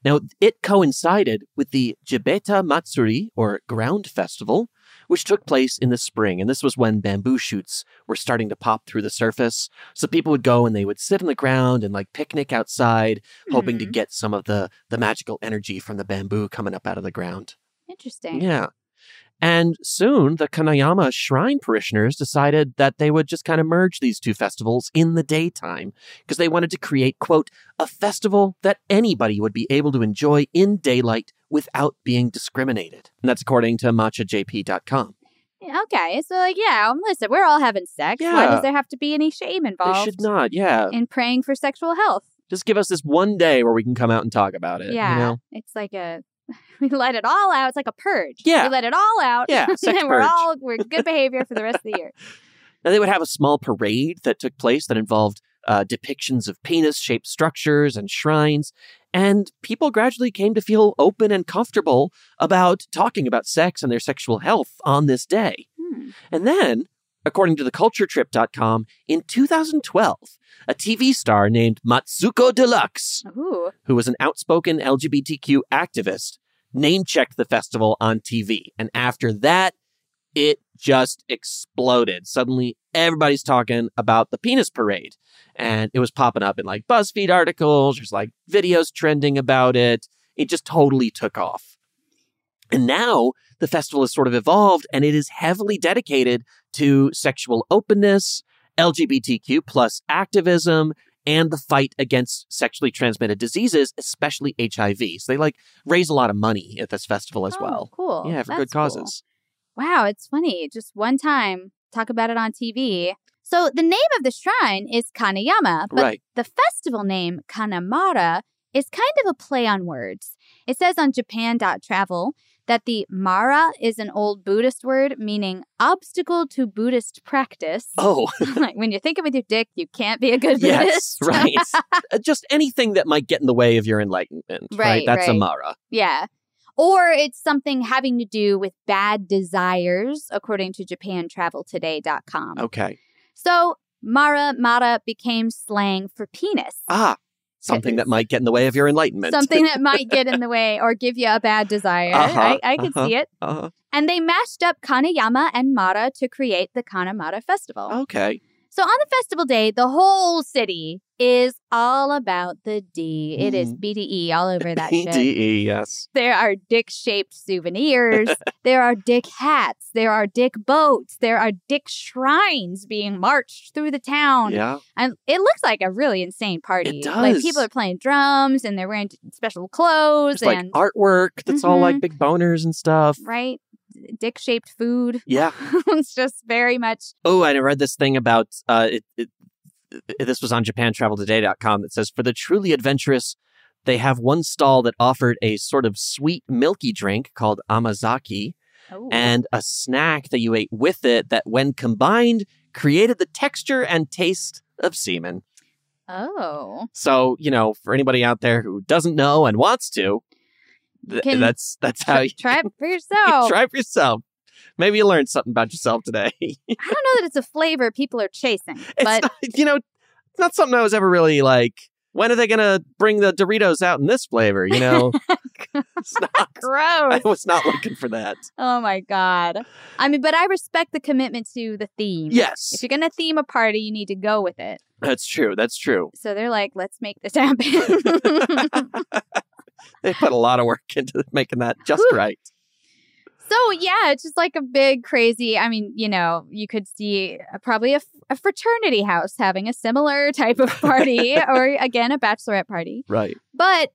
Now, it coincided with the Jibeta Matsuri, or Ground Festival, which took place in the spring. And this was when bamboo shoots were starting to pop through the surface. So people would go and they would sit on the ground and like picnic outside, hoping to Mhm. get some of the, the magical energy from the bamboo coming up out of the ground. Interesting. Yeah. And soon the Kanayama shrine parishioners decided that they would just kind of merge these two festivals in the daytime because they wanted to create, quote, a festival that anybody would be able to enjoy in daylight without being discriminated. And that's according to matchajp.com. Yeah, Okay, so like, yeah, um, listen, we're all having sex. Why does there have to be any shame They involved should not, yeah. in praying for sexual health? Just give us this one day where we can come out and talk about it. yeah, You know? it's like a we let it all out. It's like a purge. Yeah. we let it all out. Yeah, sex and we're purge. all we're good behavior for the rest of the year. Now, they would have a small parade that took place that involved uh, depictions of penis shaped structures and shrines. And people gradually came to feel open and comfortable about talking about sex and their sexual health on this day. Hmm. And then, according to theculturetrip.com, in 2012, a TV star named Matsuko Deluxe, Ooh, who was an outspoken LGBTQ activist, name checked the festival on TV. And after that, it just exploded. Suddenly, everybody's talking about the penis parade. And it was popping up in like BuzzFeed articles, there's like videos trending about it. It just totally took off. And now the festival has sort of evolved and it is heavily dedicated to sexual openness, LGBTQ plus activism, and the fight against sexually transmitted diseases, especially HIV. So they like raise a lot of money at this festival as Oh, well. cool. Yeah, for That's good causes. Wow, it's funny. Just one time, talk about it on TV. So the name of the shrine is Kanayama, but Right. the festival name Kanamara is kind of a play on words. It says on Japan.travel that the Mara is an old Buddhist word meaning obstacle to Buddhist practice. Oh, like when you're thinking with your dick, you can't be a good yes, Buddhist. right. Uh, Just anything that might get in the way of your enlightenment, right? Right, That's right. Amara. Yeah. Or it's something having to do with bad desires, according to JapanTravelToday.com. Okay. So Mara Mara became slang for penis. Ah, something that might get in the way of your enlightenment. Something that might get in the way or give you a bad desire. Uh-huh, I, I could uh-huh, see it. uh-huh. And they mashed up Kanayama and Mara to create the Kanamara Festival. Okay. So on the festival day, the whole city is all about the D. It is BDE all over that shit. BDE, yes. There are dick shaped souvenirs. there are dick hats. There are dick boats. There are dick shrines being marched through the town. Yeah. And it looks like a really insane party. It Like does. people are playing drums and they're wearing special clothes There's like and artwork that's all like Mhm. big boners and stuff. right dick shaped food. Yeah. it's just very much Oh, and I read this thing about uh, it, it, This was on JapanTravelToday.com that says for the truly adventurous, they have one stall that offered a sort of sweet, milky drink called amazake, and a snack that you ate with it that, when combined, created the texture and taste of semen. oh. So, you know, for anybody out there who doesn't know and wants to, th- Can- that's that's how you Try it for yourself. try for yourself. Maybe you learned something about yourself today. I don't know that it's a flavor people are chasing, it's but you know, it's not something I was ever really like. When are they gonna bring the Doritos out in this flavor? You know, it's not, gross. I was not looking for that. Oh my god. I mean, but I respect the commitment to the theme. Yes. If you're gonna theme a party, you need to go with it. That's true. That's true. So they're like, let's make this happen. They put a lot of work into making that just right. so yeah, it's just like a big crazy. I mean, you know, you could see uh, probably a, f- a fraternity house having a similar type of party, or again, a bachelorette party. Right. But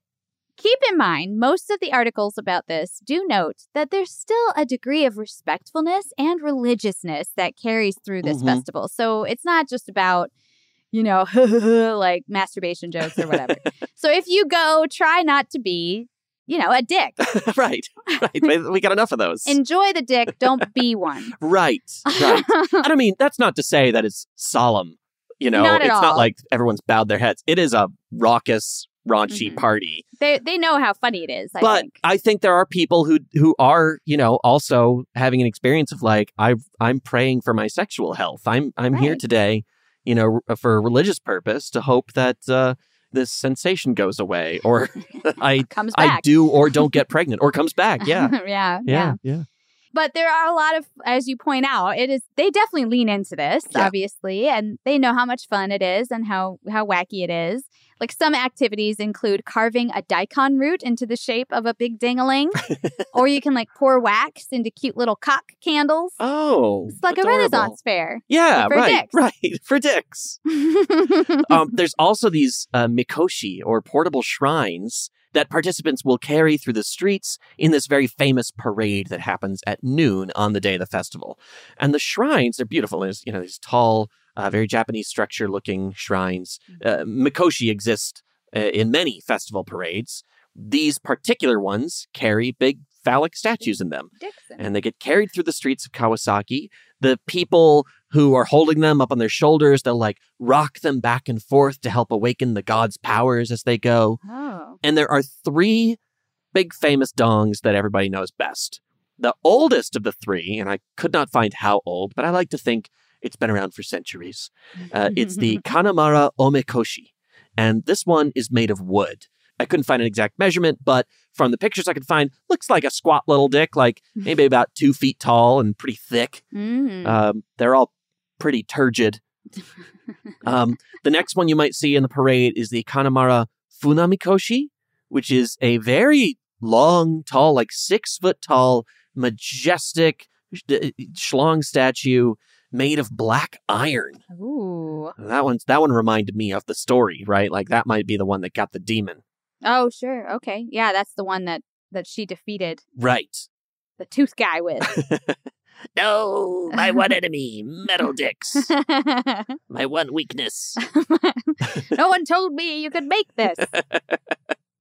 keep in mind, most of the articles about this do note that there's still a degree of respectfulness and religiousness that carries through this Mhm. festival. So it's not just about, you know, like masturbation jokes or whatever. so if you go, try not to be, you know, a dick. right. Right. We- got enough of those. Enjoy the dick, don't be one. right. Right. and I mean, that's not to say that it's solemn. You know, Not it's all. not like everyone's bowed their heads. It is a raucous, raunchy Mhm. party. They they know how funny it is, I but think. I think there are people who who are, you know, also having an experience of like I I'm praying for my sexual health. I'm I'm here today, you know, for a religious purpose to hope that uh this sensation goes away or I Comes I do or don't get pregnant or comes back. Yeah. yeah, yeah. yeah. Yeah. But there are a lot of, as you point out, it is they definitely lean into this, Yeah. obviously, and they know how much fun it is and how how wacky it is. Like some activities include carving a daikon root into the shape of a big dingaling, or you can like pour wax into cute little cock candles. Oh. It's like adorable. a Renaissance fair. Yeah, for right, dicks. right. For dicks. um, there's also these uh, mikoshi or portable shrines that participants will carry through the streets in this very famous parade that happens at noon on the day of the festival. And the shrines, they're beautiful. There's, you know, these tall, uh, very Japanese structure looking shrines. Uh, mikoshi exist uh, in many festival parades. These particular ones carry big phallic statues in them and they get carried through the streets of Kawasaki. The people who are holding them up on their shoulders, they'll like rock them back and forth to help awaken the gods' powers as they go. Oh. And there are three big famous dongs that everybody knows best. The oldest of the three, and I could not find how old, but I like to think it's been around for centuries. Uh, it's the Kanamara Omikoshi. And this one is made of wood. I couldn't find an exact measurement, but from the pictures I could find, looks like a squat little dick, like maybe about two feet tall and pretty thick. Mm. Um, they're all pretty turgid. um, the next one you might see in the parade is the Kanamara Funamikoshi, which is a very long, tall, like six foot tall, majestic sh- uh, schlong statue made of black iron. Ooh. That one's that one reminded me of the story, right? Like that might be the one that got the demon. Oh, sure. Okay. Yeah, that's the one that that she defeated Right. the tooth guy with. No, my one enemy, metal dicks. My one weakness. no one told me you could make this.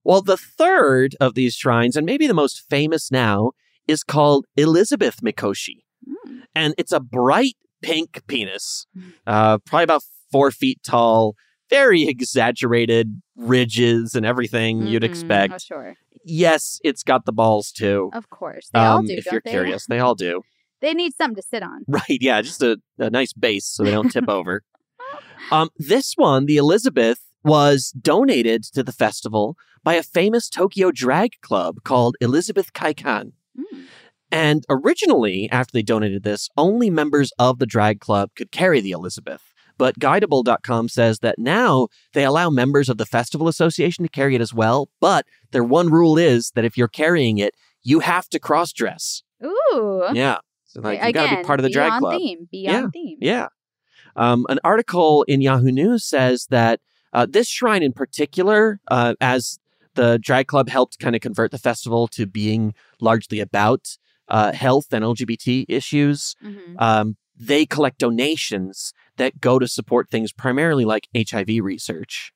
Well, the third of these shrines, and maybe the most famous now, is called Elizabeth Mikoshi. Hmm. And it's a bright pink penis, uh, probably about four feet tall, very exaggerated ridges and everything you'd Mhm. expect. Oh, sure. Yes, it's got the balls too. Of course. They all Um, do, if you're they? curious, they all do. They need something to sit on. Right, yeah, just a, a nice base so they don't tip over. Um, this one, the Elizabeth, was donated to the festival by a famous Tokyo drag club called Elizabeth Kaikan. And originally, after they donated this, only members of the drag club could carry the Elizabeth. But Guidable.com says that now they allow members of the Festival Association to carry it as well. But their one rule is that if you're carrying it, you have to cross dress. Ooh. Yeah. So like you Again, gotta be part of the drag club. theme. Be yeah. theme. Yeah. Um, an article in Yahoo News says that uh, this shrine in particular, uh, as the drag club helped kind of convert the festival to being largely about uh, health and LGBT issues, Mm-hmm. um, they collect donations that go to support things primarily like HIV research.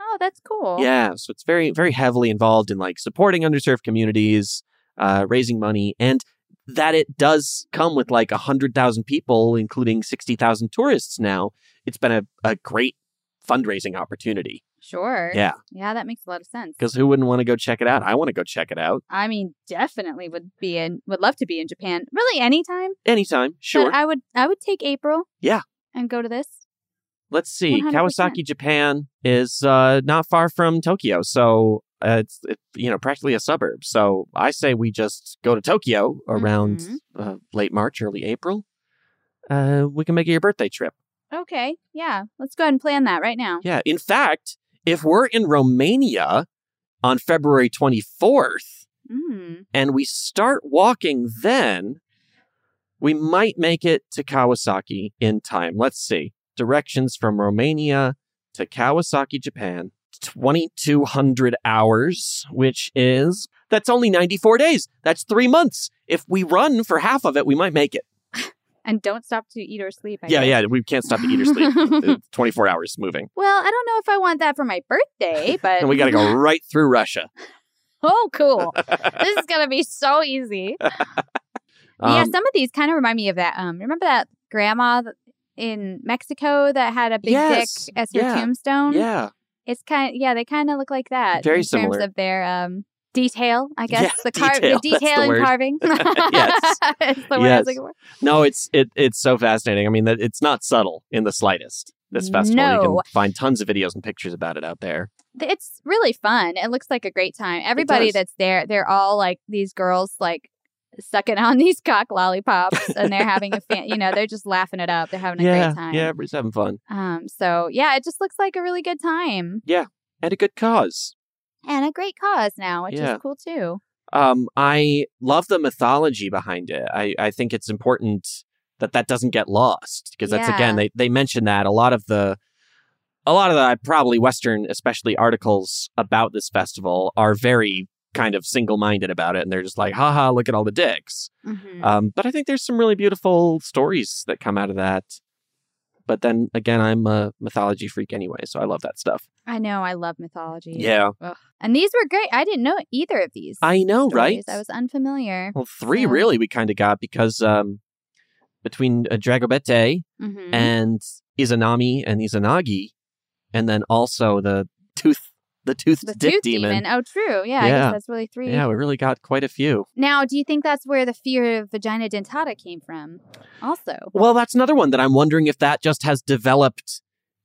Oh, that's cool. Yeah, so it's very, very heavily involved in like supporting underserved communities, uh, raising money, and that it does come with like a hundred thousand people, including sixty thousand tourists now. It's been a, a great fundraising opportunity Sure. Yeah. Yeah, that makes a lot of sense. because who wouldn't want to go check it out? I want to go check it out I mean, definitely would be in would love to be in Japan. Really anytime. anytime. Sure. But I would I would take April yeah. and go to this. Let's see. 100%. Kawasaki, Japan is uh, not far from Tokyo, so uh, it's it, you know practically a suburb. So I say we just go to Tokyo around Mhm. uh, late March, early April. Uh, we can make it your birthday trip. Okay. Yeah. Let's go ahead and plan that right now. Yeah. In fact, if we're in Romania on February twenty fourth Mm. and we start walking then, we might make it to Kawasaki in time. Let's see. Directions from Romania to Kawasaki, Japan. 2200 hours, which is that's only 94 days. That's 3 months. If we run for half of it, we might make it. And don't stop to eat or sleep. I yeah, guess. yeah, we can't stop to eat or sleep. It's 24 hours moving. Well, I don't know if I want that for my birthday, but And we got to go right through Russia. oh, cool. this is gonna be so easy. yeah, Um, some of these kind of remind me of that. Um, remember that grandma in Mexico that had a big Yes, dick as her yeah, tombstone? yeah. it's kind. yeah, they kind of look like that. Very in similar. terms of their um detail. I guess Yeah, the car- detail, the detail and word. carving. Yes. The word I was Yes. No, it's it it's so fascinating. I mean, that it's not subtle in the slightest. This festival, you can find tons of videos and pictures about it out there. It's really fun. It looks like a great time. Everybody that's there, they're all like these girls, like sucking on these cock lollipops, and they're having a fan. You know, they're just laughing it up. They're having a yeah, great time. yeah, everybody's having fun. Um. So yeah, it just looks like a really good time Yeah, and a good cause. And a great cause now, which Yeah. is cool too. Um, I love the mythology behind it. I I think it's important that that doesn't get lost because that's Yeah. again they they mention that a lot of the a lot of the probably Western, especially articles about this festival, are very kind of single minded about it, and they're just like, haha, look at all the dicks. Mhm. Um, but I think there's some really beautiful stories that come out of that. But then again, I'm a mythology freak anyway, so I love that stuff. I know. I love mythology. Yeah. Ugh. And these were great. I didn't know either of these. I know, right? I was unfamiliar. Well, three So- really we kind of got because um, between uh, Dragobete Mhm. and Izanami and Izanagi, and then also the tooth, the toothed The dick tooth demon. demon. Oh, true. Yeah, I Yeah. guess that's really three. Yeah, we really got quite a few. Now, do you think that's where the fear of vagina dentata came from? Also, Well, that's another one that I'm wondering if that just has developed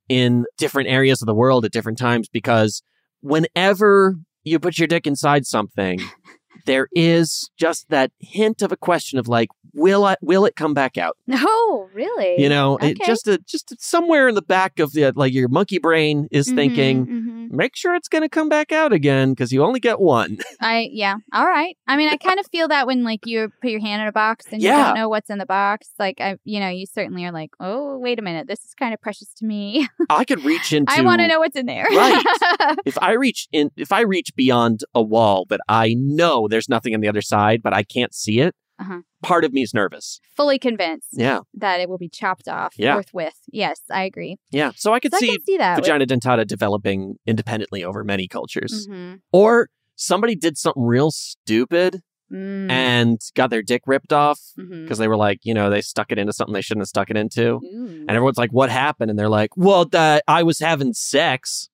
in different areas of the world at different times because whenever you put your dick inside something, there is just that hint of a question of like, will I, will it come back out? No, really. You know, okay. it just a, just somewhere in the back of the like your monkey brain is Mhm, thinking, mhm. make sure it's going to come back out again because you only get one. I yeah, all right. I mean, I kind of feel that when like you put your hand in a box and you don't know what's in the box. Like I, you know, you certainly are like, oh, wait a minute, this is kind of precious to me. I could reach into. I want to know what's in there. Right. if I reach in, if I reach beyond a wall that I know there's nothing on the other side, but I can't see it, uh-huh. part of me is nervous. Fully convinced. Yeah. That it will be chopped off Yeah. forthwith. Yes, I agree. Yeah. So I could So I see, can see that with- vagina dentata developing independently over many cultures. Mhm. Or somebody did something real stupid Mm. and got their dick ripped off because they were like, you know, they stuck it into something they shouldn't have stuck it into. Ooh. And everyone's like, what happened? And they're like, well, that I was having sex.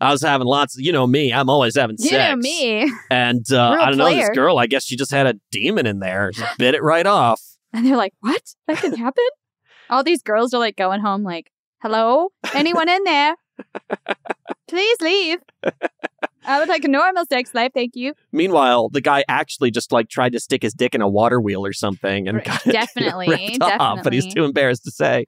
I was having lots of, you know me, I'm always having You sex. know me. And uh, I don't know, this girl, I guess she just had a demon in there. Just bit it right off. And they're like, what? That can happen? All these girls are like going home like, hello? Anyone in there? Please leave. I would like a normal sex life, thank you. Meanwhile, the guy actually just like tried to stick his dick in a water wheel or something and got it definitely, off, but he's too embarrassed to say.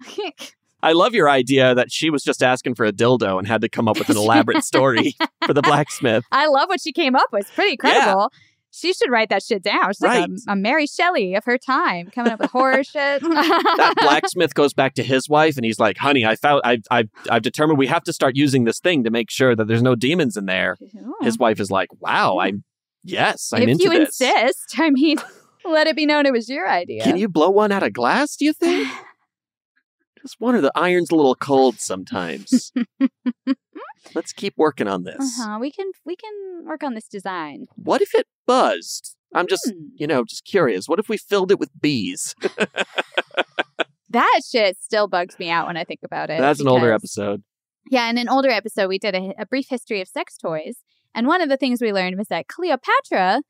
I love your idea that she was just asking for a dildo and had to come up with an elaborate story for the blacksmith. I love what she came up with. It's pretty incredible. She should write that shit down. She's like Right. a, a Mary Shelley of her time, coming up with horror shit. That blacksmith goes back to his wife and he's like, "Honey, I found I've I've I've determined we have to start using this thing to make sure that there's no demons in there." His wife is like, "Wow, I'm yes, I'm if into you insist, I mean, let it be known it was your idea. Can you blow one out of glass, do you think? Just wonder the iron's a little cold sometimes. Let's keep working on this. Uh-huh. We can we can work on this design. What if it buzzed? I'm just, Hmm. you know, just curious. What if we filled it with bees? That shit still bugs me out when I think about it. That's an older episode. Yeah, in an older episode, we did a, a brief history of sex toys. And one of the things we learned was that Cleopatra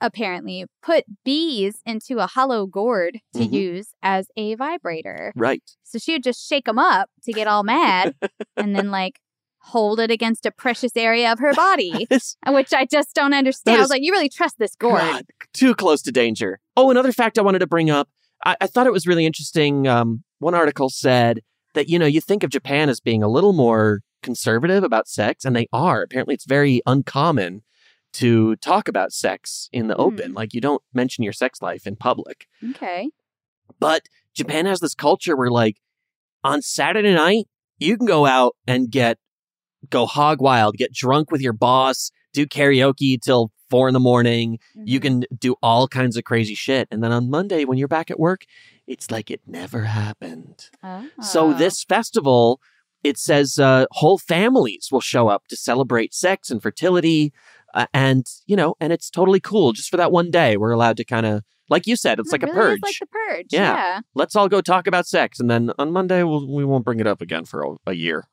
apparently put bees into a hollow gourd to Mhm. use as a vibrator. Right. So she would just shake them up to get all mad and then, like, hold it against a precious area of her body, which I just don't understand. I was like, you really trust this gourd. God, too close to danger. Oh, another fact I wanted to bring up. I, I thought it was really interesting. Um, one article said that, you know, you think of Japan as being a little more conservative about sex, and they are. Apparently, it's very uncommon to talk about sex in the open. Hmm. Like, you don't mention your sex life in public. Okay. But Japan has this culture where, like, on Saturday night, you can go out and get go hog wild, get drunk with your boss, do karaoke till four in the morning. You can do all kinds of crazy shit. And then on Monday, when you're back at work, it's like it never happened. So Oh. this festival, it says uh, whole families will show up to celebrate sex and fertility, uh, and you know, and it's totally cool. Just for that one day, we're allowed to kind of, like you said, it's like It a purge. like the purge. yeah. yeah. let's all go talk about sex, and then on Monday we'll, we won't bring it up again for a, a year.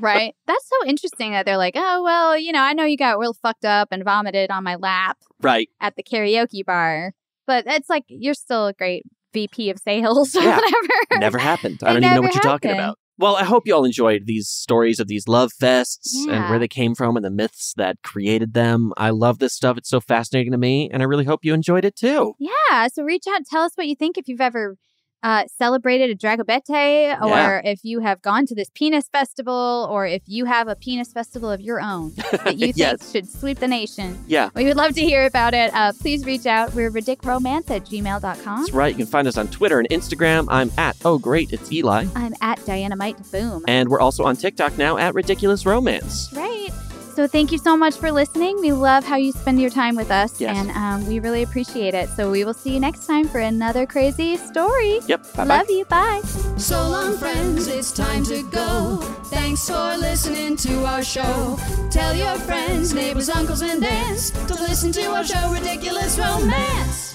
right? That's so interesting that they're like, oh, well, you know, I know you got real fucked up and vomited on my lap right? at the karaoke bar, but it's like you're still a great VP of sales or Yeah. whatever. Never happened. I It don't even know what you're talking about. Well, I hope you all enjoyed these stories of these love fests and where they came from and the myths that created them. I love this stuff. It's so fascinating to me, and I really hope you enjoyed it too. Yeah. So reach out, tell us what you think if you've ever uh, celebrated a Dragobete or Yeah. if you have gone to this penis festival or if you have a penis festival of your own that you think Yes. should sweep the nation. Yeah. We would love to hear about it. Uh, please reach out. We're ridicromance at gmail.com. That's right. You can find us on Twitter and Instagram. I'm at Oh Great, it's Eli. I'm at Dynamite Boom. And we're also on TikTok now at Ridiculous Romance. Right. So thank you so much for listening. We love how you spend your time with us, Yes. and um, we really appreciate it. So we will see you next time for another crazy story. Yep. Bye Love you. Bye. So long, friends, it's time to go. Thanks for listening to our show. Tell your friends, neighbors, uncles, and aunts to listen to our show, Ridiculous Romance.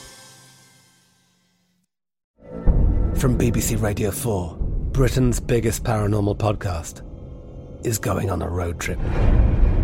From BBC Radio 4, Britain's biggest paranormal podcast is going on a road trip.